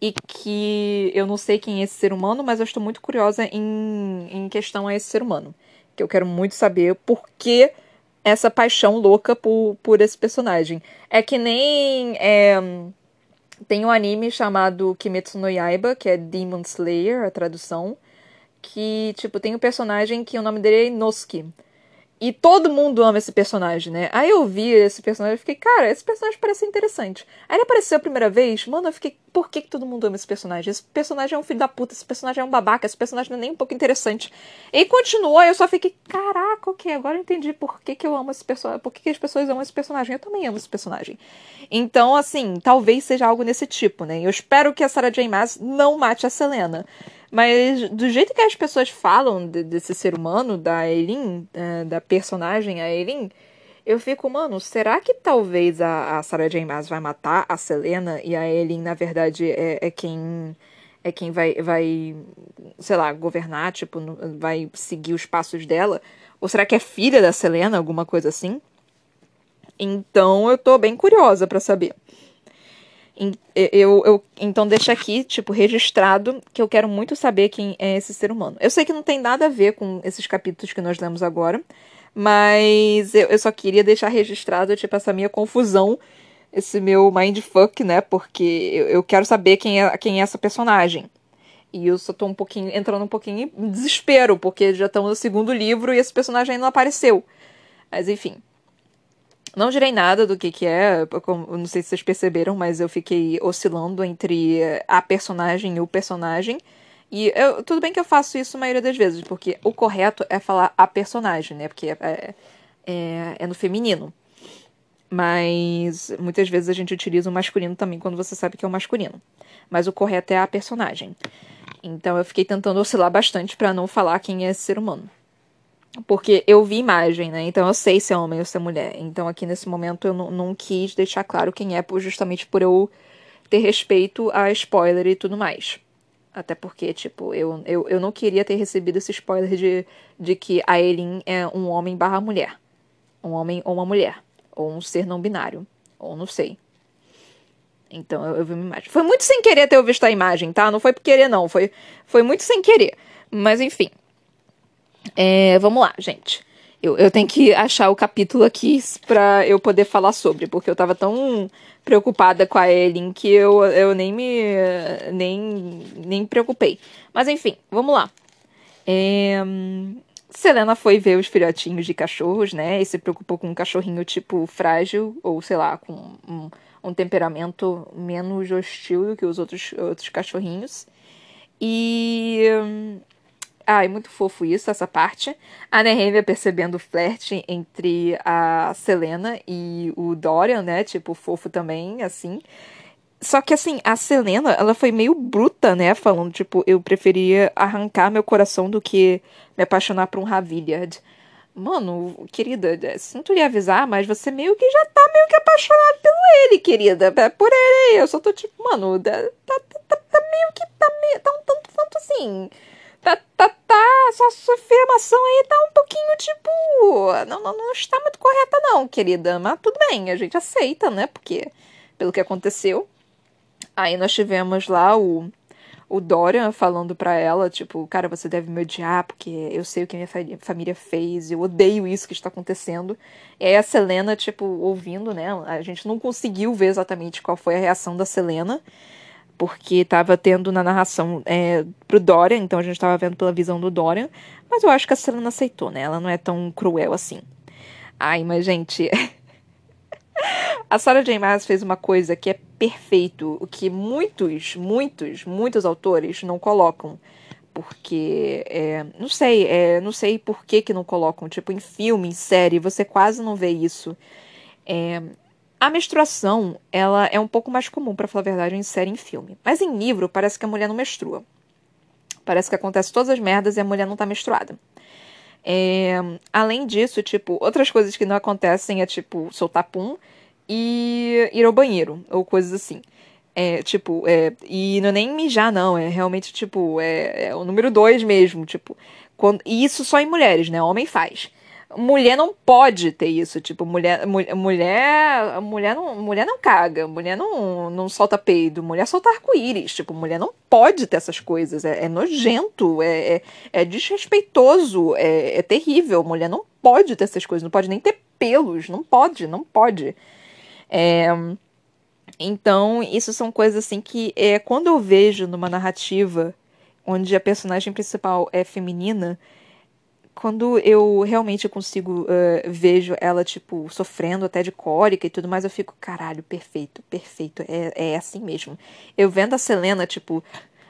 e que eu não sei quem é esse ser humano, mas eu estou muito curiosa em, em questão a esse ser humano. Que eu quero muito saber por que essa paixão louca por, por esse personagem. É que nem. É tem um anime chamado Kimetsu no Yaiba, que é Demon Slayer, a tradução. Que, tipo, tem um personagem que o nome dele é Inosuke. E todo mundo ama esse personagem, né? Aí eu vi esse personagem e fiquei, cara, esse personagem parece interessante. Aí ele apareceu a primeira vez, mano, eu fiquei, por que, que todo mundo ama esse personagem? Esse personagem é um filho da puta, esse personagem é um babaca, esse personagem não é nem um pouco interessante. E continuou, eu só fiquei, caraca, ok, agora eu entendi por que, que eu amo esse personagem, por que, que as pessoas amam esse personagem. Eu também amo esse personagem. Então, assim, talvez seja algo nesse tipo, né? Eu espero que a Sarah J. Maas não mate a Selena. Mas do jeito que as pessoas falam de, desse ser humano, da Eileen, uh, da personagem a Eileen, eu fico, mano, será que talvez a, a Sarah J. Maas vai matar a Selena e a Eileen, na verdade, é, é quem é quem vai, vai, sei lá, governar, tipo, vai seguir os passos dela? Ou será que é filha da Selena, alguma coisa assim? Então eu tô bem curiosa para saber. Eu, eu, então deixa aqui, tipo, registrado que eu quero muito saber quem é esse ser humano. Eu sei que não tem nada a ver com esses capítulos que nós lemos agora, mas eu, eu só queria deixar registrado, tipo, essa minha confusão, esse meu mindfuck, né? Porque eu, eu quero saber quem é, quem é essa personagem. E eu só tô um pouquinho, entrando um pouquinho em desespero, porque já estamos no segundo livro e esse personagem ainda não apareceu. Mas enfim. Não direi nada do que que é, não sei se vocês perceberam, mas eu fiquei oscilando entre a personagem e o personagem. E eu, tudo bem que eu faço isso a maioria das vezes, porque o correto é falar a personagem, né? Porque é, é, é no feminino. Mas muitas vezes a gente utiliza o masculino também quando você sabe que é o masculino. Mas o correto é a personagem. Então eu fiquei tentando oscilar bastante para não falar quem é esse ser humano. Porque eu vi imagem, né? Então eu sei se é homem ou se é mulher. Então aqui nesse momento eu não, quis deixar claro quem é, justamente por eu ter respeito a spoiler e tudo mais. Até porque, tipo, eu, eu, eu não queria ter recebido esse spoiler de, de que a Eileen é um homem barra mulher. Um homem ou uma mulher. Ou um ser não binário. Ou não sei. Então eu, eu vi uma imagem. Foi muito sem querer ter visto a imagem, tá? Não foi por querer, não. Foi, foi muito sem querer. Mas enfim. É, vamos lá, gente. Eu, eu tenho que achar o capítulo aqui pra eu poder falar sobre, porque eu tava tão preocupada com a Ellen que eu, eu nem me. nem, nem me preocupei. Mas enfim, vamos lá. É, Selena foi ver os filhotinhos de cachorros, né? E se preocupou com um cachorrinho tipo frágil, ou sei lá, com um, um temperamento menos hostil do que os outros, outros cachorrinhos. E Ai, muito fofo isso, essa parte. A Nehemia percebendo o flerte entre a Selena e o Dorian, né? Tipo, fofo também, assim. Só que, assim, a Selena, ela foi meio bruta, né? Falando, tipo, eu preferia arrancar meu coração do que me apaixonar por um Ravilliard. Mano, querida, sinto lhe avisar, mas você meio que já tá meio que apaixonado pelo ele, querida. É por ele. Eu só tô tipo, mano, tá, tá, tá, tá meio que. Tá, meio, tá um tanto, tanto assim tá, tá, tá, essa sua afirmação aí tá um pouquinho tipo. Não, não, não está muito correta, não, querida. Mas tudo bem, a gente aceita, né? Porque, pelo que aconteceu. Aí nós tivemos lá o, o Dorian falando pra ela, tipo, cara, você deve me odiar, porque eu sei o que minha família fez, eu odeio isso que está acontecendo. E aí a Selena, tipo, ouvindo, né? A gente não conseguiu ver exatamente qual foi a reação da Selena porque estava tendo na narração é, pro Dorian, então a gente estava vendo pela visão do Dorian, mas eu acho que a Selena aceitou, né? Ela não é tão cruel assim. Ai, mas gente, a Sarah J. Maas fez uma coisa que é perfeito, o que muitos, muitos, muitos autores não colocam. Porque, é, não sei, é, não sei por que, que não colocam. Tipo, em filme, em série, você quase não vê isso. É, a menstruação, ela é um pouco mais comum, para falar a verdade, em série e em filme. Mas em livro, parece que a mulher não menstrua. Parece que acontece todas as merdas e a mulher não tá menstruada. É, além disso, tipo, outras coisas que não acontecem é, tipo, soltar pum e ir ao banheiro, ou coisas assim. É, tipo, é, e não é nem mijar, não, é realmente, tipo, é, é o número dois mesmo, tipo, quando, e isso só em mulheres, né, homem faz mulher não pode ter isso. Tipo, mulher, mulher, mulher não, mulher não caga, mulher não, não solta peido, mulher solta arco-íris. Tipo, mulher não pode ter essas coisas. É, é nojento, é, é, é desrespeitoso, é, é, terrível. Mulher não pode ter essas coisas, não pode nem ter pelos, não pode, não pode. É, então, isso são coisas assim que é quando eu vejo numa narrativa onde a personagem principal é feminina quando eu realmente consigo uh, vejo ela, tipo, sofrendo até de cólica e tudo mais, eu fico, caralho, perfeito, perfeito, é, é assim mesmo. Eu vendo a Selena, tipo,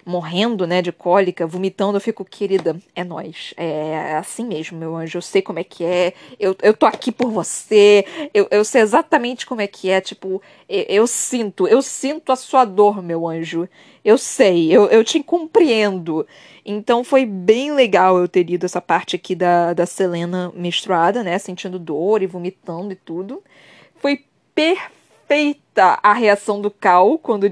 morrendo, né, de cólica, vomitando, eu fico, querida, é nós. É assim mesmo, meu anjo. Eu sei como é que é. Eu, eu tô aqui por você. Eu, eu sei exatamente como é que é. Tipo, eu, eu sinto, eu sinto a sua dor, meu anjo. Eu sei, eu, eu te compreendo. Então foi bem legal eu ter lido essa parte aqui da, da Selena menstruada, né? Sentindo dor e vomitando e tudo. Foi perfeito a reação do Cal quando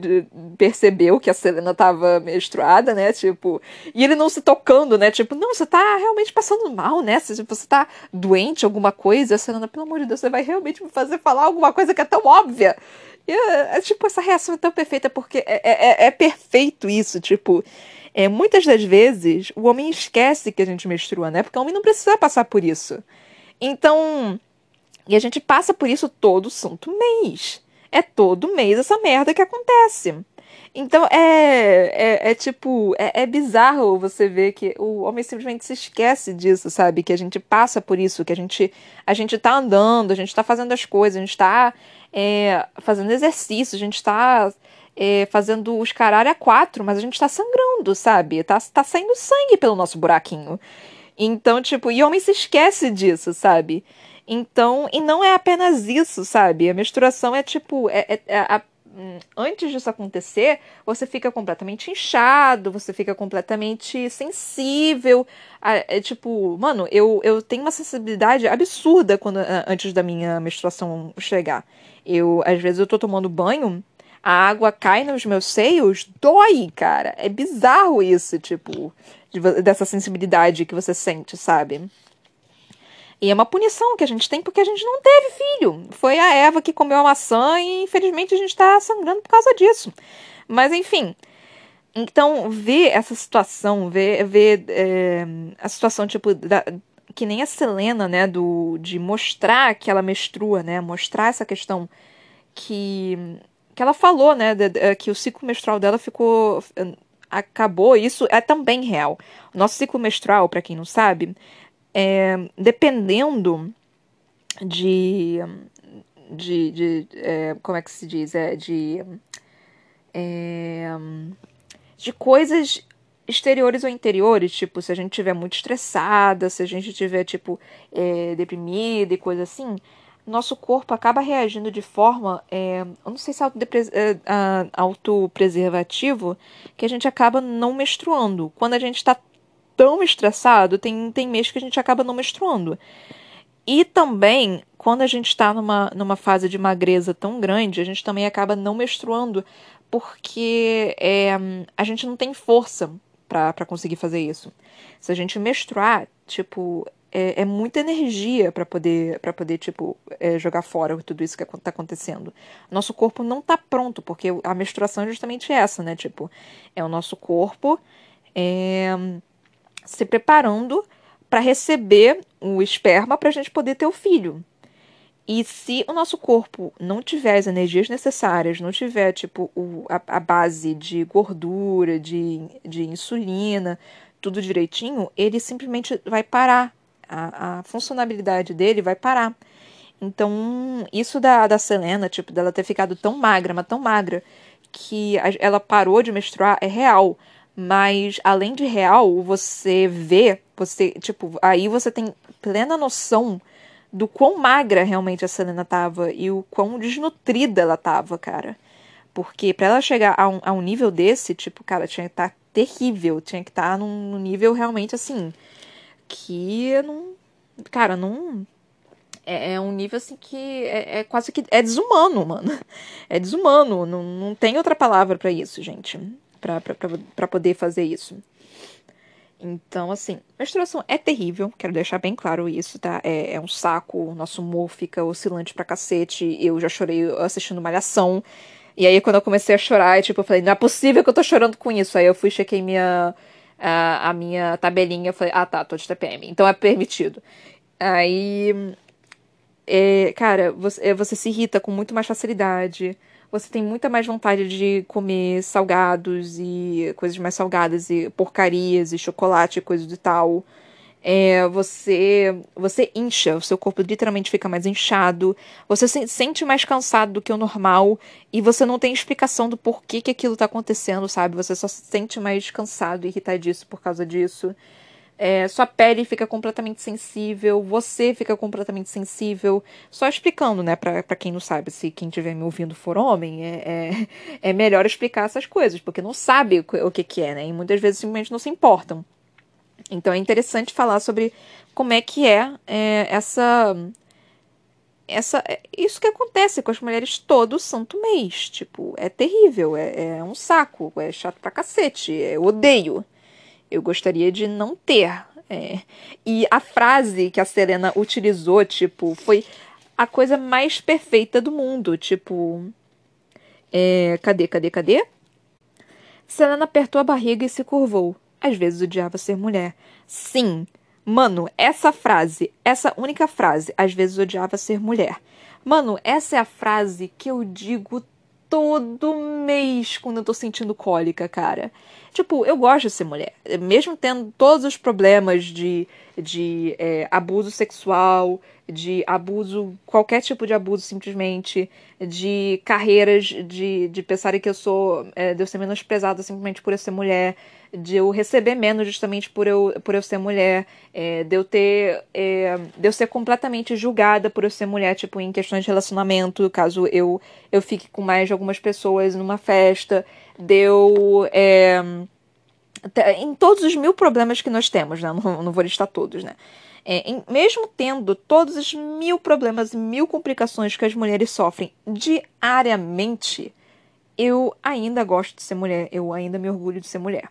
percebeu que a Selena tava menstruada, né? Tipo, e ele não se tocando, né? Tipo, não, você tá realmente passando mal, né? Você, tipo, você tá doente, alguma coisa. A Selena, pelo amor de Deus, você vai realmente me fazer falar alguma coisa que é tão óbvia. E, é, é, tipo, essa reação é tão perfeita porque é, é, é, é perfeito isso, tipo. É, muitas das vezes o homem esquece que a gente menstrua, né? Porque o homem não precisa passar por isso. Então, e a gente passa por isso todo santo mês. É todo mês essa merda que acontece. Então é, é, é tipo, é, é, bizarro você ver que o homem simplesmente se esquece disso, sabe? Que a gente passa por isso, que a gente, a gente tá andando, a gente tá fazendo as coisas, a gente tá é, fazendo exercício, a gente tá é, fazendo os caralho a quatro, mas a gente tá sangrando, sabe? Tá, tá saindo sangue pelo nosso buraquinho. Então, tipo, e o homem se esquece disso, sabe? Então, e não é apenas isso, sabe? A menstruação é tipo, é, é, é a, antes disso acontecer, você fica completamente inchado, você fica completamente sensível. é, tipo, mano, eu, eu tenho uma sensibilidade absurda quando, antes da minha menstruação chegar. Eu, às vezes, eu tô tomando banho, a água cai nos meus seios, dói, cara. É bizarro isso, tipo, de, dessa sensibilidade que você sente, sabe? E é uma punição que a gente tem porque a gente não teve filho. Foi a Eva que comeu a maçã e infelizmente a gente está sangrando por causa disso. Mas enfim. Então, ver essa situação, ver, ver é, a situação, tipo, da, que nem a Selena, né, do, de mostrar que ela menstrua, né, mostrar essa questão que, que ela falou, né, de, de, que o ciclo menstrual dela ficou, acabou, isso é também real. O nosso ciclo menstrual, para quem não sabe, é, dependendo de. de, de é, como é que se diz? É, de. É, de coisas exteriores ou interiores, tipo, se a gente estiver muito estressada, se a gente estiver, tipo, é, deprimida e coisa assim, nosso corpo acaba reagindo de forma, é, eu não sei se é, é autopreservativo, que a gente acaba não menstruando. Quando a gente está tão estressado, tem, tem mês que a gente acaba não menstruando. E também, quando a gente está numa, numa fase de magreza tão grande, a gente também acaba não menstruando porque é, a gente não tem força para conseguir fazer isso. Se a gente menstruar, tipo, é, é muita energia para poder, para poder tipo, é, jogar fora tudo isso que está acontecendo. Nosso corpo não está pronto, porque a menstruação é justamente essa, né? Tipo, é o nosso corpo. É, se preparando para receber o esperma para a gente poder ter o filho. E se o nosso corpo não tiver as energias necessárias, não tiver tipo o, a, a, base de gordura, de, de insulina, tudo direitinho, ele simplesmente vai parar. A, a funcionalidade dele vai parar. Então, isso da, da Selena, tipo, dela ter ficado tão magra, mas tão magra, que ela parou de menstruar, é real. Mas além de real, você vê, você, tipo, aí você tem plena noção do quão magra realmente a Selena tava e o quão desnutrida ela tava, cara. Porque para ela chegar a um, a um nível desse, tipo, cara, tinha que estar tá terrível, tinha que estar tá num, nível realmente assim que não, cara, não é, é, um nível assim que é, é, quase que é desumano, mano. É desumano, não, não tem outra palavra para isso, gente para poder fazer isso. Então, assim, menstruação é terrível, quero deixar bem claro isso, tá? É, é, um saco, o nosso humor fica oscilante pra cacete. Eu já chorei assistindo Malhação. E aí, quando eu comecei a chorar, eu, tipo, eu falei, não é possível que eu tô chorando com isso. Aí eu fui, chequei minha, a, a minha tabelinha, falei, ah tá, tô de TPM, então é permitido. Aí, é, cara, você, você se irrita com muito mais facilidade você tem muita mais vontade de comer salgados e coisas mais salgadas e porcarias e chocolate e coisas do tal. É, você você incha, o seu corpo literalmente fica mais inchado, você se sente mais cansado do que o normal e você não tem explicação do porquê que aquilo tá acontecendo, sabe? Você só se sente mais cansado e irritadiço por causa disso. É, sua pele fica completamente sensível, você fica completamente sensível. Só explicando, né, pra, pra quem não sabe, se quem estiver me ouvindo for homem, é, é, é, melhor explicar essas coisas, porque não sabe o, que, que é, né, e muitas vezes simplesmente não se importam. Então é interessante falar sobre como é que é, é essa. Essa, é, isso que acontece com as mulheres todo santo mês. Tipo, é terrível, é, é um saco, é chato pra cacete, eu odeio. Eu gostaria de não ter. É. E a frase que a Serena utilizou, tipo, foi a coisa mais perfeita do mundo. Tipo. É, cadê, cadê, cadê? Selena apertou a barriga e se curvou. Às vezes odiava ser mulher. Sim, mano, essa frase, essa única frase, às vezes odiava ser mulher. Mano, essa é a frase que eu digo todo mês quando eu tô sentindo cólica, cara. Tipo, eu gosto de ser mulher. Mesmo tendo todos os problemas de, de é, abuso sexual, de abuso, qualquer tipo de abuso simplesmente, de carreiras, de, de pensarem que eu sou, é, de eu ser menosprezada simplesmente por eu ser mulher, de eu receber menos justamente por eu, por eu ser mulher, é, de eu ter, é, de eu ser completamente julgada por eu ser mulher, tipo, em questões de relacionamento, caso eu, eu fique com mais de algumas pessoas numa festa, deu. É, em todos os mil problemas que nós temos, né? Não, não vou listar todos, né? É, em, mesmo tendo todos os mil problemas, mil complicações que as mulheres sofrem diariamente, eu ainda gosto de ser mulher, eu ainda me orgulho de ser mulher.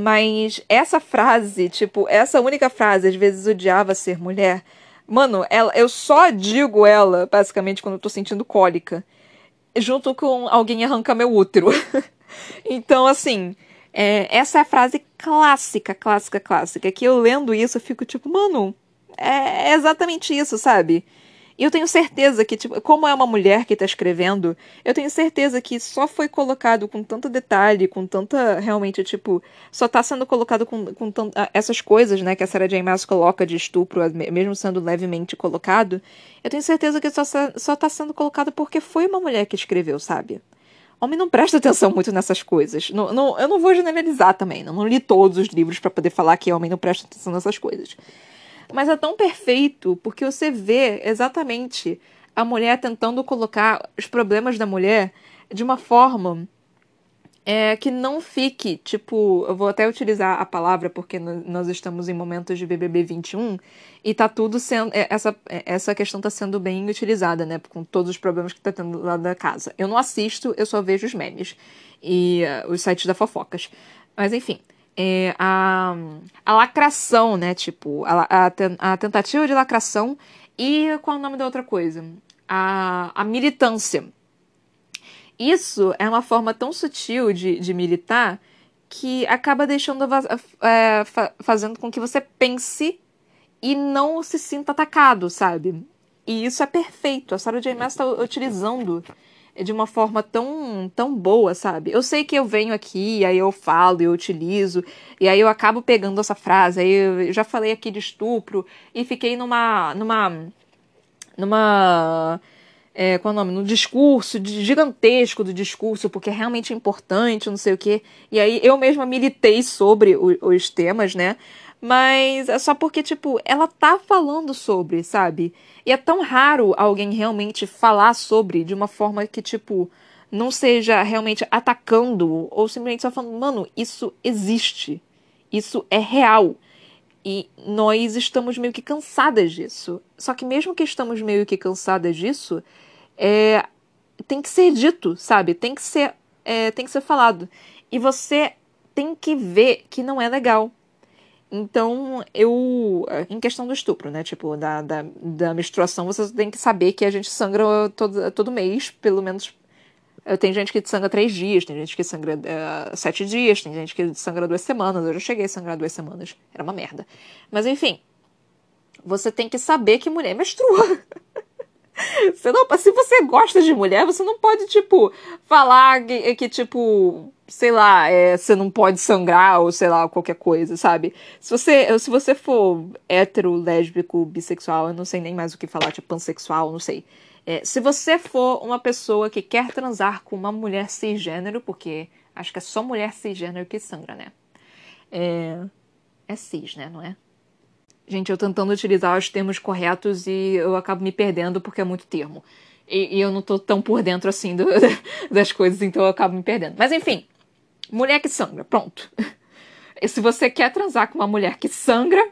Mas essa frase, tipo, essa única frase, às vezes odiava ser mulher. Mano, ela, eu só digo ela, basicamente, quando eu tô sentindo cólica. Junto com alguém arrancar meu útero. então, assim, é, essa é a frase clássica, clássica, clássica. Que eu lendo isso, eu fico tipo, mano, é, é exatamente isso, sabe? E eu tenho certeza que, tipo, como é uma mulher que está escrevendo, eu tenho certeza que só foi colocado com tanto detalhe, com tanta. Realmente, tipo, só está sendo colocado com, com ah, essas coisas, né, que a Sarah J. Maas coloca de estupro, mesmo sendo levemente colocado. Eu tenho certeza que só, só tá sendo colocado porque foi uma mulher que escreveu, sabe? Homem não presta atenção muito nessas coisas. Não, não, eu não vou generalizar também. Não, não li todos os livros para poder falar que homem não presta atenção nessas coisas. Mas é tão perfeito porque você vê exatamente a mulher tentando colocar os problemas da mulher de uma forma é, que não fique, tipo, eu vou até utilizar a palavra porque nós estamos em momentos de BBB 21 e tá tudo sendo, é, essa, é, essa questão tá sendo bem utilizada, né, com todos os problemas que tá tendo lá da casa. Eu não assisto, eu só vejo os memes e uh, os sites da fofocas. Mas enfim, é, a, a lacração, né? Tipo, a, a, a, tentativa de lacração e qual é o nome da outra coisa? A, a militância. Isso é uma forma tão sutil de, de militar que acaba deixando é, fazendo com que você pense e não se sinta atacado, sabe? E isso é perfeito. A Sarah J. Maas está utilizando de uma forma tão, tão boa, sabe? Eu sei que eu venho aqui, aí eu falo, eu utilizo, e aí eu acabo pegando essa frase, aí eu já falei aqui de estupro, e fiquei numa. numa. numa. É, qual é o nome? No discurso, gigantesco do discurso, porque é realmente importante, não sei o quê. E aí eu mesma militei sobre o, os temas, né? Mas é só porque, tipo, ela tá falando sobre, sabe? E é tão raro alguém realmente falar sobre de uma forma que, tipo, não seja realmente atacando ou simplesmente só falando, mano, isso existe. Isso é real. E nós estamos meio que cansadas disso. Só que mesmo que estamos meio que cansadas disso, é, tem que ser dito, sabe? Tem que ser, é, tem que ser falado. E você tem que ver que não é legal. Então, eu. Em questão do estupro, né? Tipo, da, da, da menstruação, você tem que saber que a gente sangra todo, todo mês, pelo menos. Eh, tem gente que sangra três dias, tem gente que sangra uh, sete dias, tem gente que sangra duas semanas. Eu já cheguei a sangrar duas semanas. Era uma merda. Mas enfim. Você tem que saber que mulher menstrua. Se você gosta de mulher, você não pode, tipo, falar que, que tipo, sei lá, é, você não pode sangrar ou sei lá, qualquer coisa, sabe? Se você, se você for hétero, lésbico, bissexual, eu não sei nem mais o que falar, tipo, pansexual, não sei. É, se você for uma pessoa que quer transar com uma mulher cisgênero, porque acho que é só mulher cisgênero que sangra, né? É, é cis, né? Não é? Gente, eu tentando utilizar os termos corretos e eu acabo me perdendo porque é muito termo. E, e eu não tô tão por dentro assim do, das coisas, então eu acabo me perdendo. Mas enfim, mulher que sangra, pronto. E se você quer transar com uma mulher que sangra,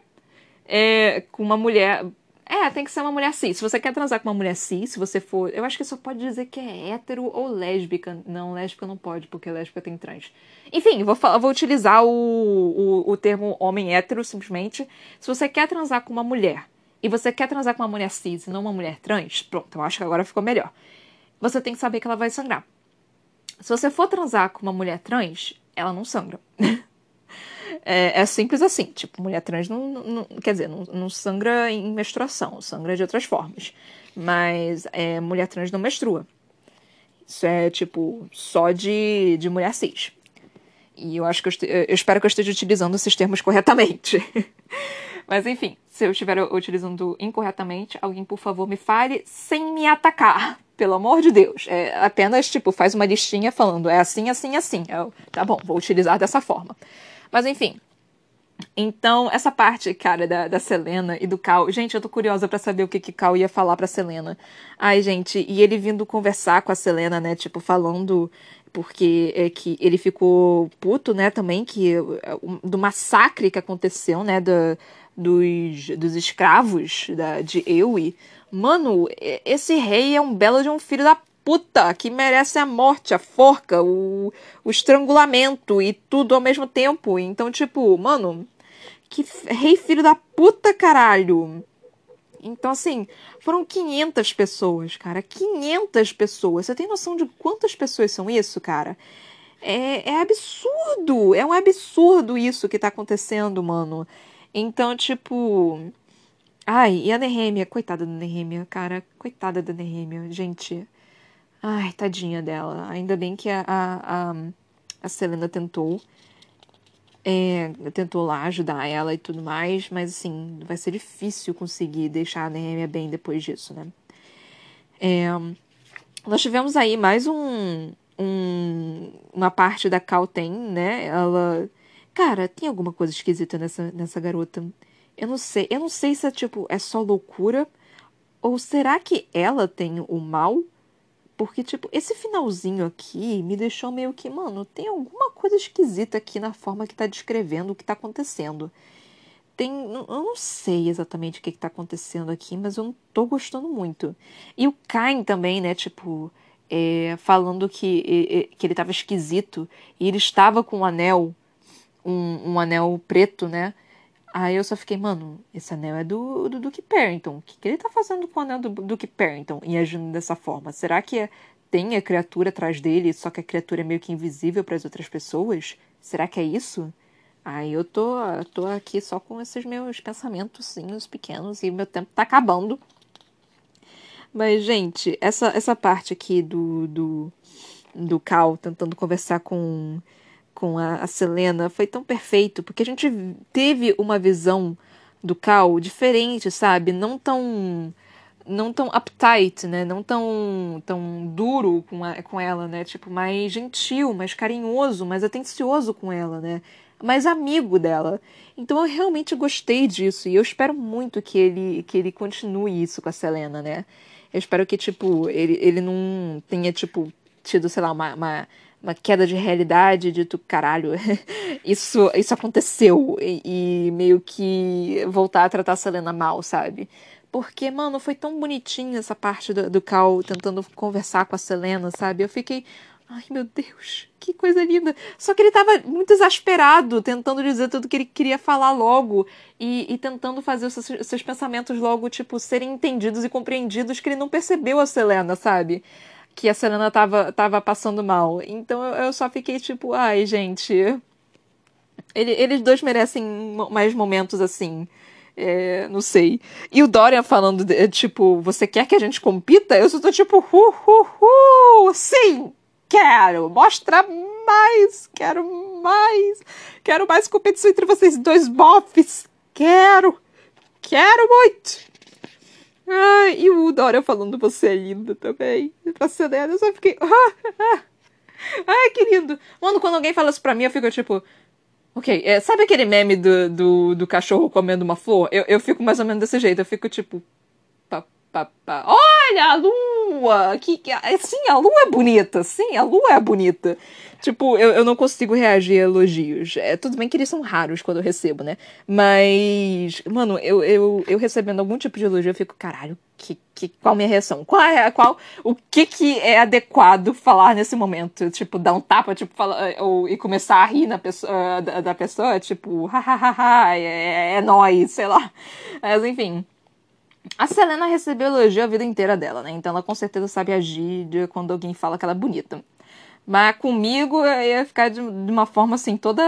é, com uma mulher é, tem que ser uma mulher cis. Se você quer transar com uma mulher cis, se você for. Eu acho que só pode dizer que é hétero ou lésbica. Não, lésbica não pode, porque lésbica tem trans. Enfim, vou, vou utilizar o, o, o termo homem hétero simplesmente. Se você quer transar com uma mulher e você quer transar com uma mulher cis e não uma mulher trans, pronto, eu acho que agora ficou melhor. Você tem que saber que ela vai sangrar. Se você for transar com uma mulher trans, ela não sangra. É, é, simples assim, tipo, mulher trans não, não quer dizer, não, não, sangra em menstruação, sangra de outras formas. Mas é, mulher trans não menstrua. Isso é, tipo, só de, de mulher cis. E eu acho que eu, eu espero que eu esteja utilizando esses termos corretamente. Mas enfim, se eu estiver utilizando incorretamente, alguém, por favor, me fale sem me atacar. Pelo amor de Deus. É apenas, tipo, faz uma listinha falando é assim, assim, assim. Eu, tá bom, vou utilizar dessa forma. Mas enfim, Então, essa parte, cara, da, da Selena e do Cal. Gente, eu tô curiosa para saber o que que Cal ia falar pra Selena. Ai, gente, e ele vindo conversar com a Selena, né? Tipo, falando. Porque é que ele ficou puto, né, também, que do massacre que aconteceu, né, do, dos, dos escravos da, de Ewe. Mano, esse rei é um belo de um filho da puta que merece a morte, a forca, o, o estrangulamento e tudo ao mesmo tempo. Então, tipo, mano, que rei filho da puta, caralho. Então, assim, foram 500 pessoas, cara. 500 pessoas. Você tem noção de quantas pessoas são isso, cara? É, é absurdo. É um absurdo isso que tá acontecendo, mano. Então, tipo. Ai, e a Nehemia, coitada da Nehemia, cara. Coitada da Nehemia, gente. Ai, tadinha dela. Ainda bem que a, a, a, Selena tentou é, tentou lá ajudar ela e tudo mais, mas assim, vai ser difícil conseguir deixar a Nehemia bem depois disso, né? É, nós tivemos aí mais um, um, uma parte da Calten, né? Ela. Cara, tem alguma coisa esquisita nessa, nessa garota. Eu não sei. Eu não sei se é tipo, é só loucura. Ou será que ela tem o mal? Porque, tipo, esse finalzinho aqui me deixou meio que, mano, tem alguma coisa esquisita aqui na forma que tá descrevendo o que tá acontecendo. Tem. Eu não sei exatamente o que, que tá acontecendo aqui, mas eu não tô gostando muito. E o Kain também, né, tipo. É, falando que, que ele tava esquisito e ele estava com um anel, um, um anel preto, né? Aí eu só fiquei, mano, esse anel é do, do Duke Perrington. O que, que ele tá fazendo com o anel do Duke Perrington e agindo dessa forma? Será que é, tem a criatura atrás dele, só que a criatura é meio que invisível para as outras pessoas? Será que é isso? Aí eu tô, tô aqui só com esses meus pensamentos pequenos e meu tempo tá acabando. Mas, gente, essa, essa parte aqui do, do, do Cal tentando conversar com com a, a Selena foi tão perfeito, porque a gente teve uma visão do Cal diferente, sabe? Não tão não tão uptight, né? Não tão tão duro com, a, com ela, né? Tipo, mais gentil, mais carinhoso, mais atencioso com ela, né? Mais amigo dela. Então eu realmente gostei disso e eu espero muito que ele que ele continue isso com a Selena, né? Eu espero que tipo ele, ele não tenha tipo tido, sei lá, uma, uma uma queda de realidade, de tu, caralho, isso, isso aconteceu, e, e, meio que voltar a tratar a Selena mal, sabe? Porque, mano, foi tão bonitinho essa parte do, do Cal tentando conversar com a Selena, sabe? Eu fiquei, ai meu Deus, que coisa linda. Só que ele tava muito exasperado, tentando dizer tudo que ele queria falar logo, e, e tentando fazer os seus, seus pensamentos logo, tipo, serem entendidos e compreendidos, que ele não percebeu a Selena, sabe? Que a Selena tava, tava passando mal. Então eu, eu só fiquei tipo, ai, gente. Ele, eles dois merecem mais momentos assim. É, não sei. E o Dorian falando, de, tipo, você quer que a gente compita? Eu só tô tipo, hu, hu, hu, sim, quero, mostra mais, quero mais, quero mais competição entre vocês dois bofs, quero, quero muito. Ai, e o Dora falando você é linda também. Pra Selena, eu só fiquei. Ai, que lindo. Mano, quando alguém fala isso pra mim, eu fico tipo. Ok, é, sabe aquele meme do, do, do, cachorro comendo uma flor? Eu, eu fico mais ou menos desse jeito. Eu fico tipo. Pá, pá, pá. Olha a lua! Que, que, sim, a lua é bonita. Sim, a lua é bonita. Tipo, eu, eu não consigo reagir a elogios. É, tudo bem que eles são raros quando eu recebo, né? Mas, mano, eu, eu, eu recebendo algum tipo de elogio, eu fico, caralho, que, que, qual minha reação? Qual é qual o que que é adequado falar nesse momento? Tipo, dar um tapa, tipo, fala, ou, e começar a rir na pessoa, da, da pessoa, tipo, hahaha, é, é nóis, sei lá. Mas enfim. A Selena recebeu elogio a vida inteira dela, né? Então ela com certeza sabe agir quando alguém fala que ela é bonita. Mas comigo ia ficar de, uma forma assim, toda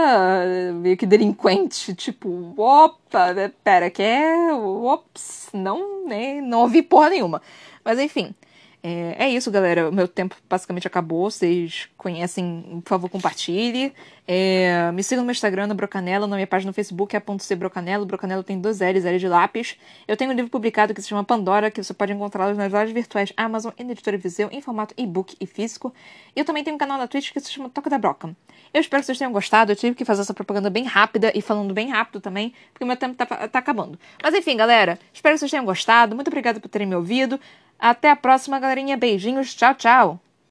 meio que delinquente. Tipo, opa, pera, que é. Ops, não, nem, não ouvi porra nenhuma. Mas enfim. É, é, isso, galera. O meu tempo basicamente acabou. Vocês conhecem, por favor, compartilhe. É, me sigam no meu Instagram, no Brocanelo. Na minha página no Facebook é .cbrocanelo. Brocanelo tem dois L's, L de lápis. Eu tenho um livro publicado que se chama Pandora, que você pode encontrá-lo nas lojas virtuais Amazon e na Editora Viseu em formato e-book e físico. E eu também tenho um canal na Twitch que se chama Toca da Broca. Eu espero que vocês tenham gostado. Eu tive que fazer essa propaganda bem rápida e falando bem rápido também, porque meu tempo tá, tá acabando. Mas enfim, galera, espero que vocês tenham gostado. Muito obrigada por terem me ouvido. Até a próxima, galerinha. Beijinhos. Tchau, tchau.